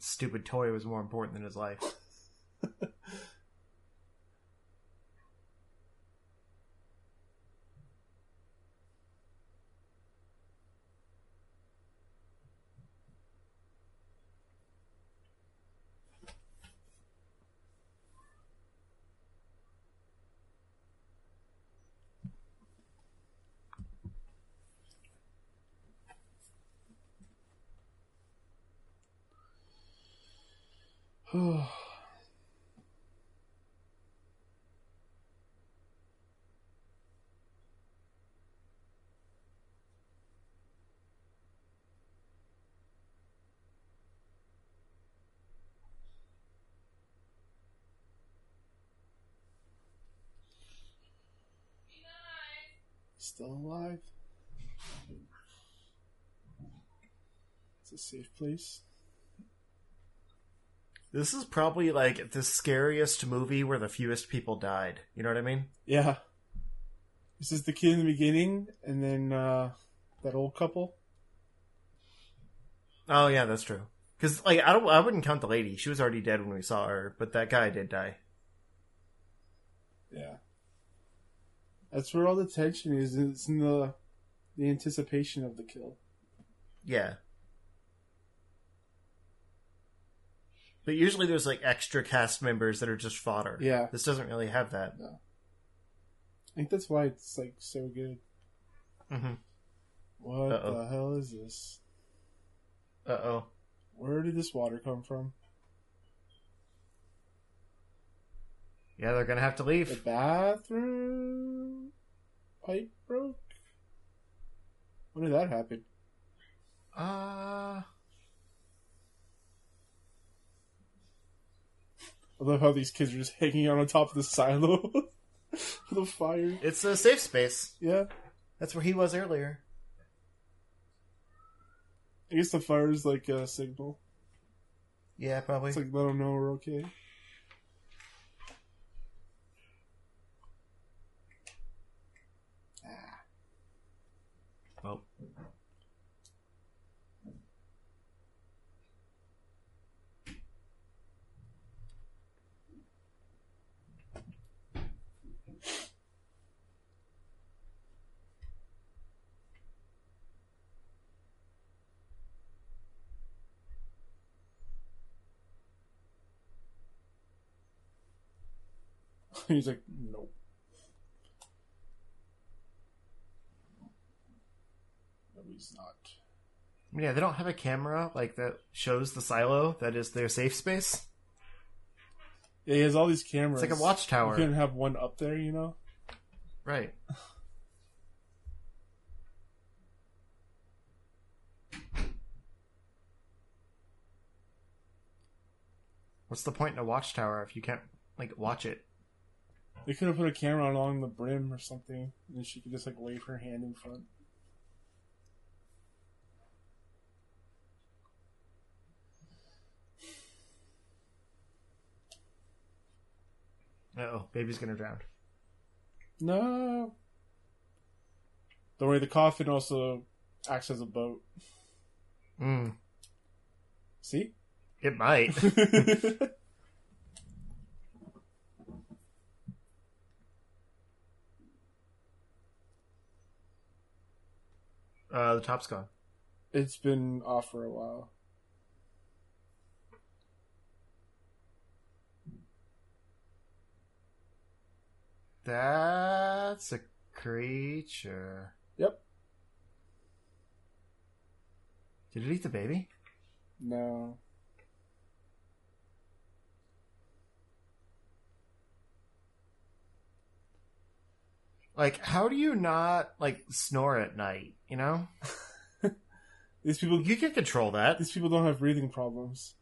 Stupid toy was more important than his life. Still alive. It's a safe place. This is probably like the scariest movie where the fewest people died. You know what I mean? Yeah. This is the kid in the beginning, and then uh, that old couple. Oh yeah, that's true. Because like I don't, I wouldn't count the lady. She was already dead when we saw her, but that guy did die. Yeah. That's where all the tension is. It's in the the anticipation of the kill. Yeah. But usually there's like extra cast members that are just fodder. Yeah. This doesn't really have that. I think that's why it's like so good. Mm-hmm. What Uh-oh. the hell is this? Uh oh. Where did this water come from? Yeah, they're gonna have to The leave. bathroom pipe broke. When did that happen? Uh I love how these kids are just hanging out on top of the silo the fire. it's a safe space. Yeah, That's where he was earlier. I guess the fire is like a signal. Yeah, probably. It's like let them know we're okay. Oh. He's like, nope. No, he's not. Yeah, they don't have a camera like that shows the silo that is their safe space. Yeah, he has all these cameras. It's like a You watchtower. couldn't have one up there, you know? Right. What's the point in a watchtower if you can't like watch it? They could have put a camera along the brim or something, and she could just like wave her hand in front. Oh, baby's gonna drown. No. Don't worry, the coffin also acts as a boat. Mm, See? it might. uh, the top's gone. it's been off for a while. That's a creature. Yep. Did it eat the baby? No. Like, how do you not like snore at night? You know, These people, you can control that. these people don't have breathing problems.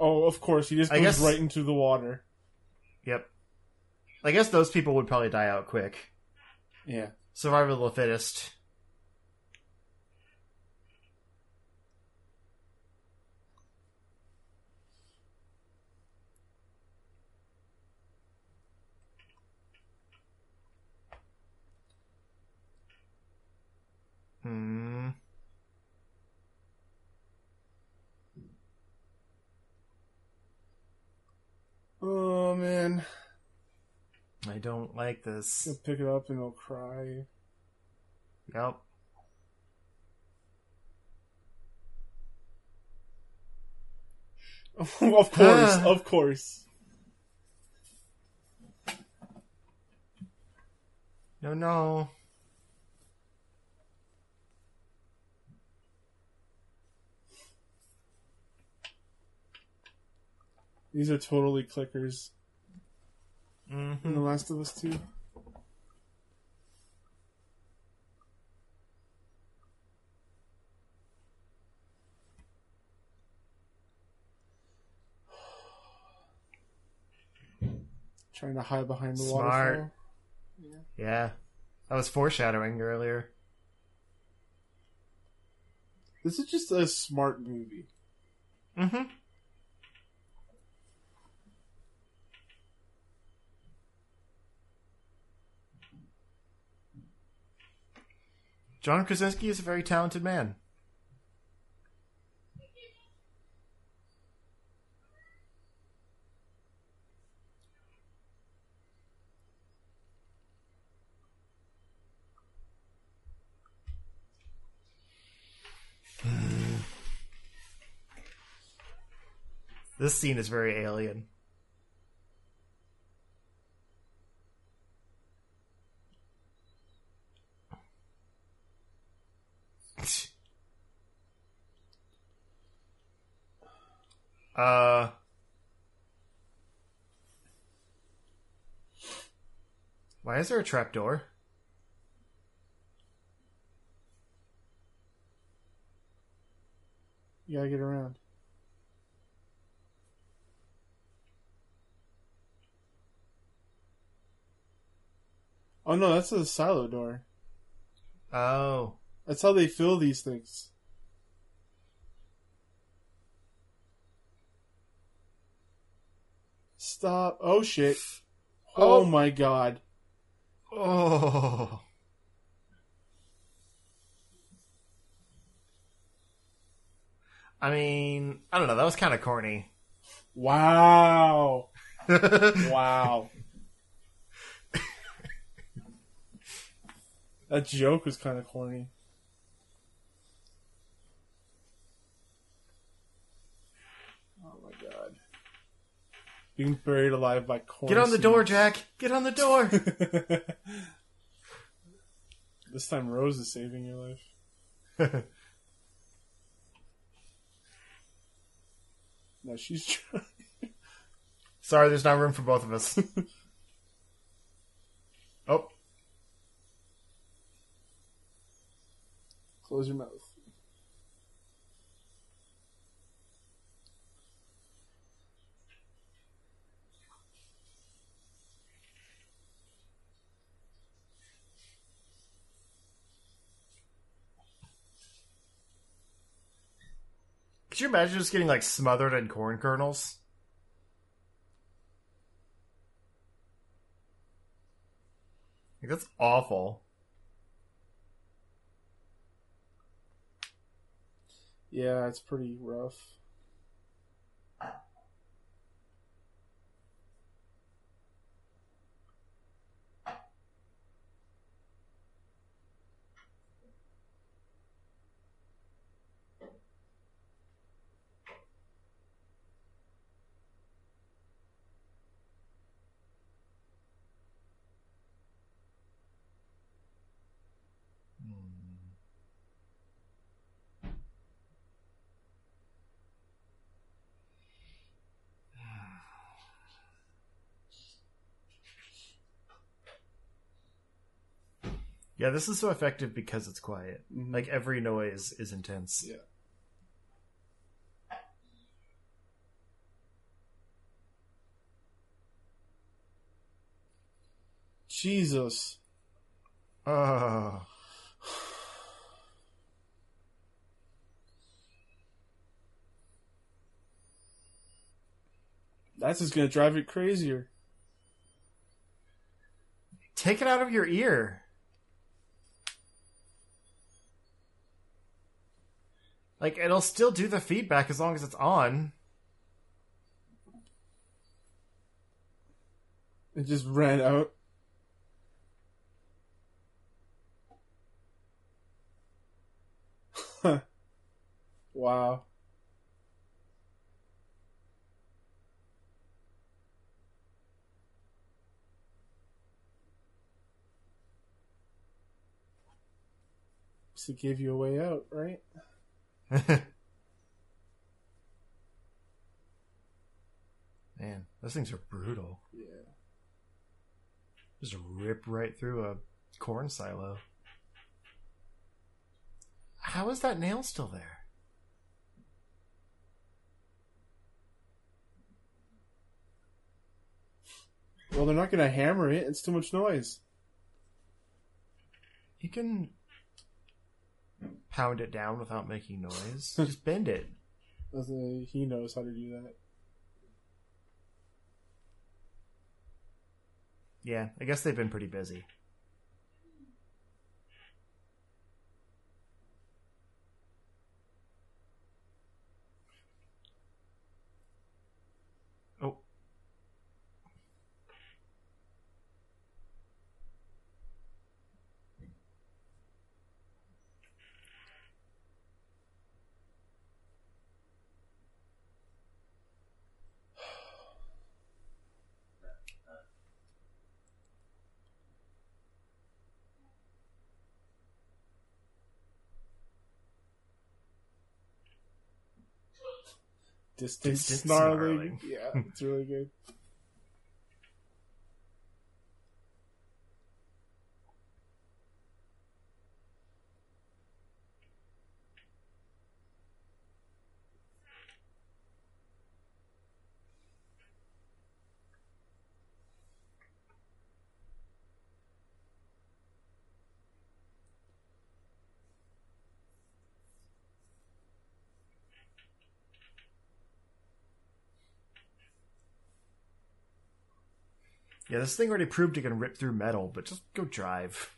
Oh, of course, he just I goes guess- right into the water. Yep. I guess those people would probably die out quick. Yeah. Survival of the fittest. Oh man, I don't like this. he'll pick it up and he'll cry. Yep. of course, ah. of course. No, no. These are totally clickers. hmm In The Last of Us 2. Trying to hide behind the Smart. waterfall. Yeah. That was foreshadowing earlier. This is just a smart movie. Mm-hmm. John Krasinski is a very talented man. This scene is very alien. Uh. Why is there a trapdoor? You gotta get around. Oh no, that's a silo door. Oh. That's how they fill these things. Stop. Oh shit. Oh, Oh. my god. Oh. I mean, I don't know. That was kind of corny. Wow. Wow. that joke was kind of corny. Oh my god. Being buried alive by corn. Get on the seeds. door, Jack. Get on the door. this time Rose is saving your life. No, she's trying. Sorry, there's not room for both of us. oh, Close your mouth. Could you imagine just getting like smothered in corn kernels? Like, that's awful. Yeah, it's pretty rough. Yeah, this is so effective because it's quiet. Mhm. Like every noise is intense. Yeah. Jesus. Oh. That's just gonna drive it crazier. Take it out of your ear. Like it'll still do the feedback as long as it's on. It just ran out. wow. So gave you a way out, right? Man, those things are brutal. Yeah. Just rip right through a corn silo. How is that nail still there? Well, they're not gonna hammer it. It's too much noise. You can pound it down without making noise. Just bend it. A- he knows how to do that. Yeah, I guess they've been pretty busy. Distant, Distant snarling. snarling. Yeah, it's really good. Yeah, this thing already proved it can rip through metal, but just go drive.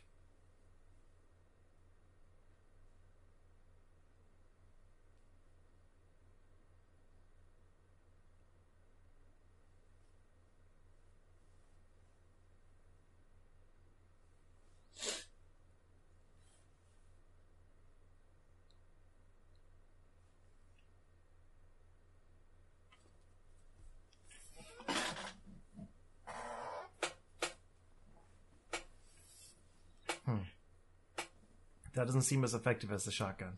Seem as effective as the shotgun.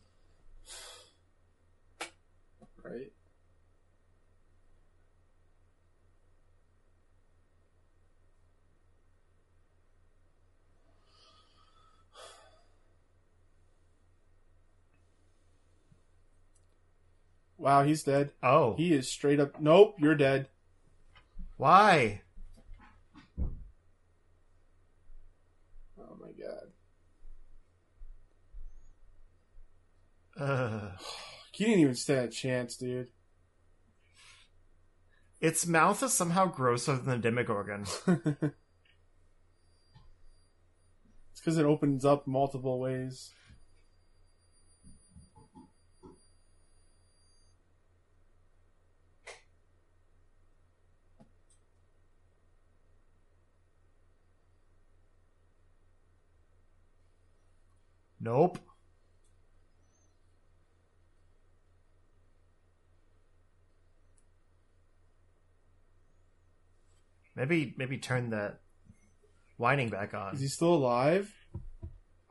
Right? Wow, he's dead. Oh, He is straight up. Nope, you're dead. why? Oh my god. Uh, He didn't even stand a chance, dude. its mouth is somehow grosser than the Demogorgon. it's because it opens up multiple ways. Nope. Maybe maybe turn that whining back on. Is he still alive?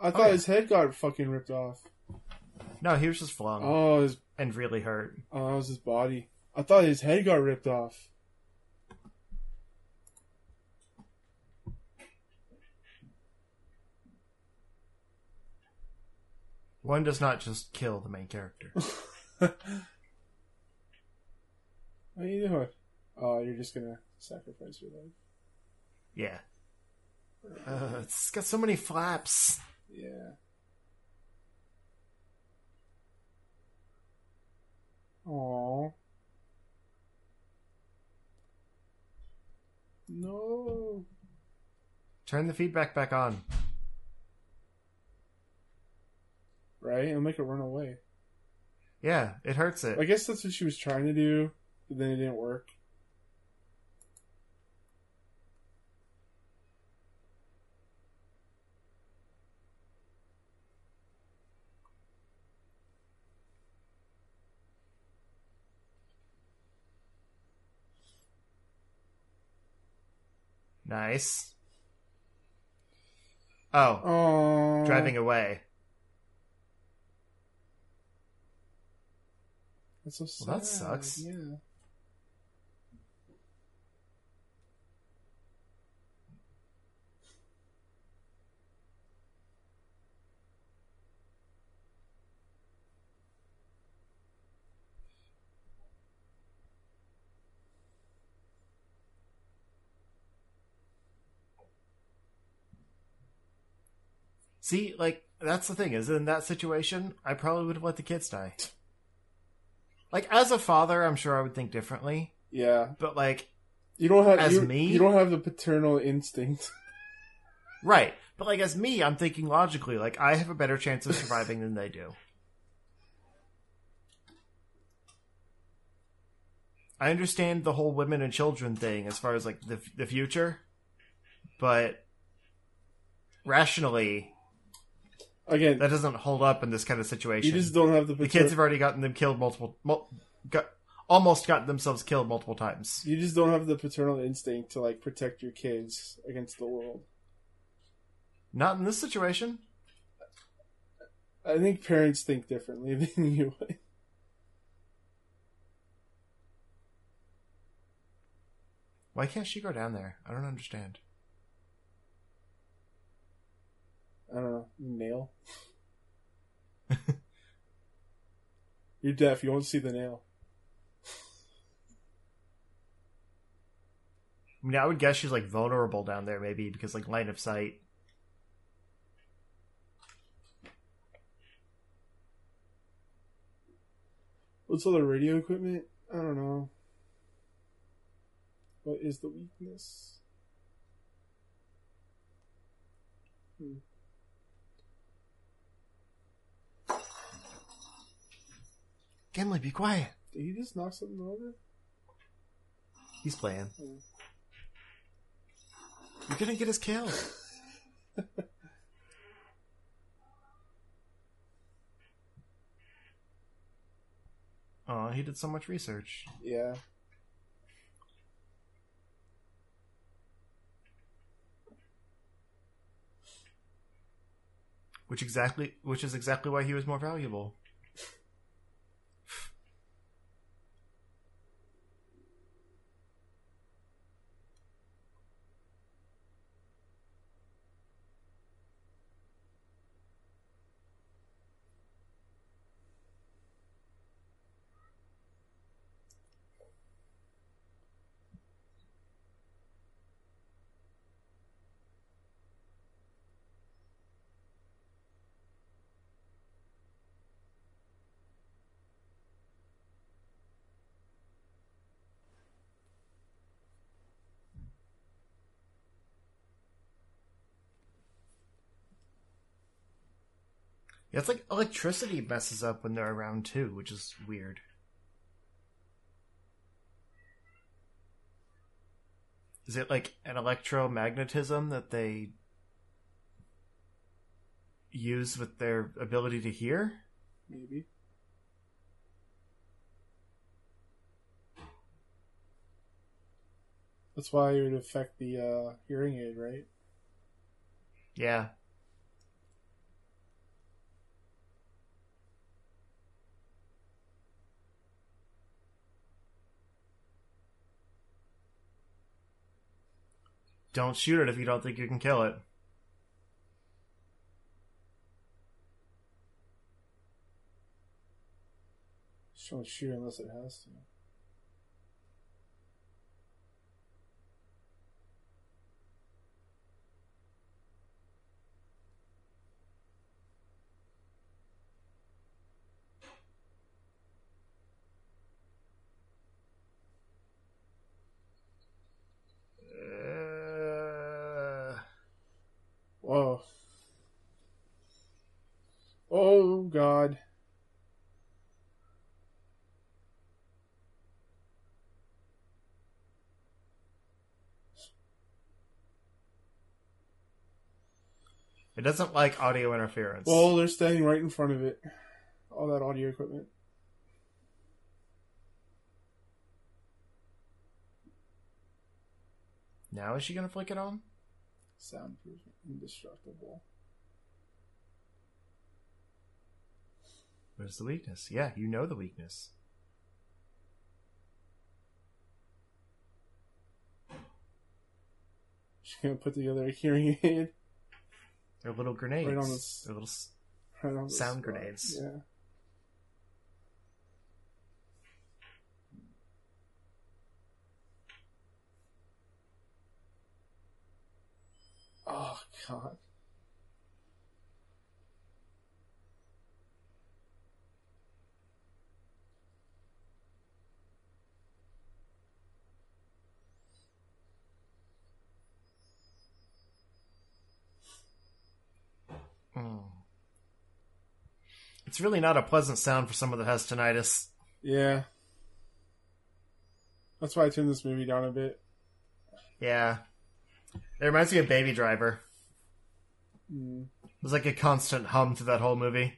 I thought yeah. his head got fucking ripped off. No, he was just flung Oh, his and really hurt. oh, that was his body. I thought his head got ripped off. One does not just kill the main character. what are you doing? Oh, you're just gonna sacrifice your life. Yeah. Uh, it's got so many flaps. Yeah. Aww. No. Turn the feedback back on. Right? It'll make it run away. Yeah, it hurts it. I guess that's what she was trying to do, but then it didn't work. Nice. Oh, Oh. driving away. That's so. Well, that sucks. Yeah. See, like that's the thing is in that situation, I probably would have let the kids die. Like as a father, I'm sure I would think differently, Yeah. but like You don't have As you, me? you don't have the paternal instinct. right, but like as me, I'm thinking logically. Like I have a better chance of surviving than they do. I understand the whole women and children thing as far as like the the future, but rationally, Again, that doesn't hold up in this kind of situation. you just don't have the the kids have already gotten them killed multiple, mul- got almost gotten themselves killed multiple times. you just don't have the paternal instinct to like protect your kids against the world. Not in this situation. I think parents think differently than you. Why can't she go down there? I don't understand. I don't know. Nail. You're deaf. You won't see the nail. I mean, I would guess she's like vulnerable down there, maybe because like line of sight. What's all the radio equipment? I don't know. What is the weakness? Hmm. Gimli, be quiet. Did he just knock something over? He's playing. Hmm. You're gonna get us killed. Oh, he did so much research. Yeah. Which exactly which is exactly why he was more valuable. It's like electricity messes up when they're around too, which is weird. Is it like an electromagnetism that they use with their ability to hear? Maybe. That's why it would affect the uh, hearing aid, right? Yeah. don't shoot it if you don't think you can kill it. Don't shoot unless it has to. Whoa. Oh god. it doesn't like audio interference. Well, they're standing right in front of it. All that audio equipment. now is she gonna flick it on? Soundproof, indestructible. Where's the weakness? Yeah, you know the weakness. She's gonna put together a hearing aid. They're little grenades. Right on this- They're little. Right on Sound spot. grenades. Yeah. Oh god. Mm. It's really not a pleasant sound for someone that has tinnitus. Yeah. That's why I turned this movie down a bit. Yeah. It reminds me of Baby Driver. Mm. There's like a constant hum to that whole movie.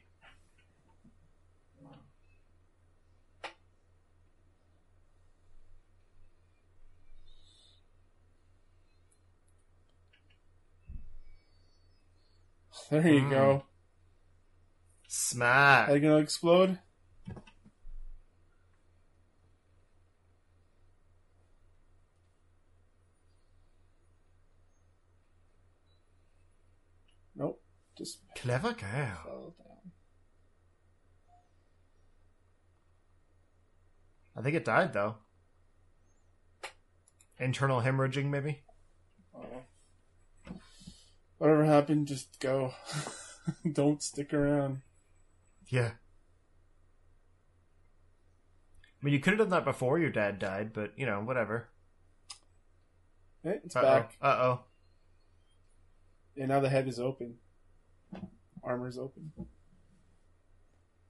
There you Mm. go. Smack. Are they gonna explode? Nope. Just Clever girl. I think it died though. Internal hemorrhaging, maybe. Oh. Whatever happened, just go. Don't stick around. Yeah. I mean, you could have done that before your dad died, but you know, whatever. It's Uh back. Uh oh. And now the head is open. Armor's open.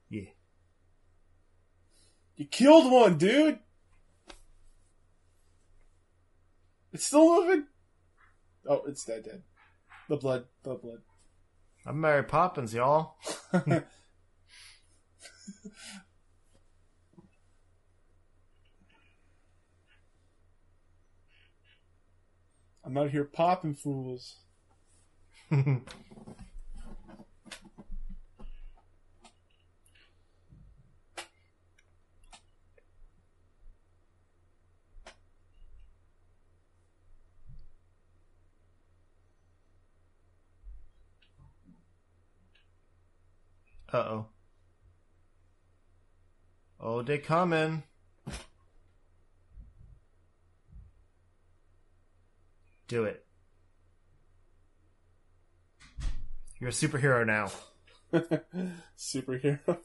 Yeah. You killed one, dude! It's still moving? Oh, it's dead, dead. The blood, the blood. I'm Mary Poppins, y'all. I'm out here popping fools. Uh oh. Oh, they coming. Do it. You're a superhero now. Superhero.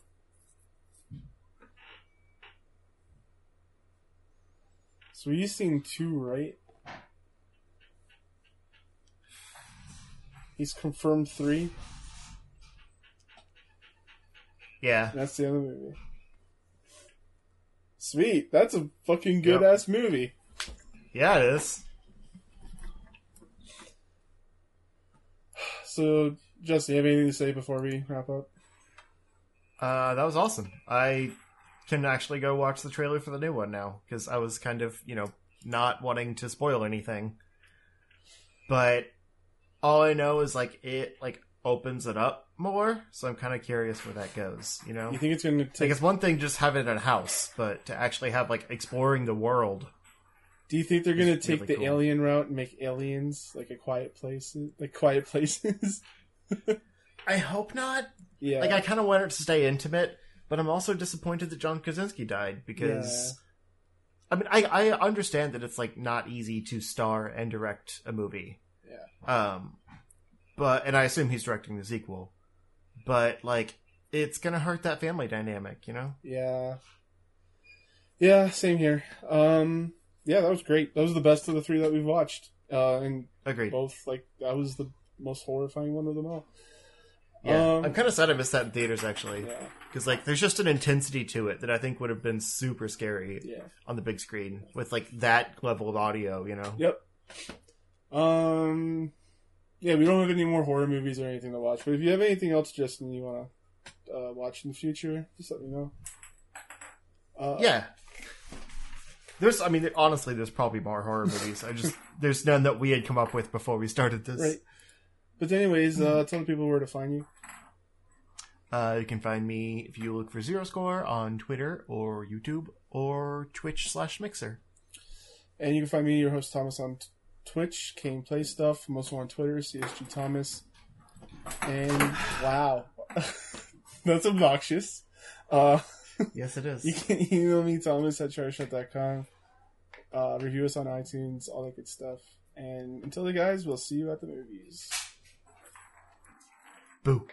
So we've seen two, right? He's confirmed three. Yeah. That's the other movie. Sweet. That's a fucking good ass movie. Yeah, it is. So, Jesse, you have anything to say before we wrap up? Uh, that was awesome. I can actually go watch the trailer for the new one now because I was kind of, you know, not wanting to spoil anything. But all I know is like it like opens it up more, so I'm kind of curious where that goes. You know, You think it's going to like take? it's one thing just have it in a house, but to actually have like exploring the world. Do you think they're going to take really the cool. alien route and make aliens like a quiet places, like quiet places? I hope not. yeah. Like I kind of want it to stay intimate, but I'm also disappointed that John Krasinski died because. I mean, I, I understand that it's like not easy to star and direct a movie. Yeah. Um, but and I assume he's directing the sequel, but like it's gonna hurt that family dynamic, you know? Yeah. Yeah, same here. Um, yeah, that was great. That was the best of the three that we've watched. Uh, and Agreed. both like that was the most horrifying one of them all. Yeah, Um, I'm kind of sad I missed that in theaters actually, Yeah, because like there's just an intensity to it that I think would have been super scary yeah, on the big screen with like that level of audio, you know? yep. Um, yeah, we don't have any more horror movies or anything to watch. But if you have anything else, Justin, you want to uh, watch in the future, just let me know. Uh, Yeah. There's, I mean, honestly, there's probably more horror movies. I just there's none that we had come up with before we started this. Right. But anyways, uh, tell the people where to find you. Uh, you can find me if you look for Zero Score on Twitter or YouTube or Twitch slash Mixer. And you can find me, your host Thomas, on Twitch, Kane Play Stuff. I'm also on Twitter, CSG Thomas. And wow, that's obnoxious. Uh, Yes, it is. you can email me, Thomas at charshot.com. Uh, review us on iTunes, all that good stuff. And until the guys, we'll see you at the movies. Boo.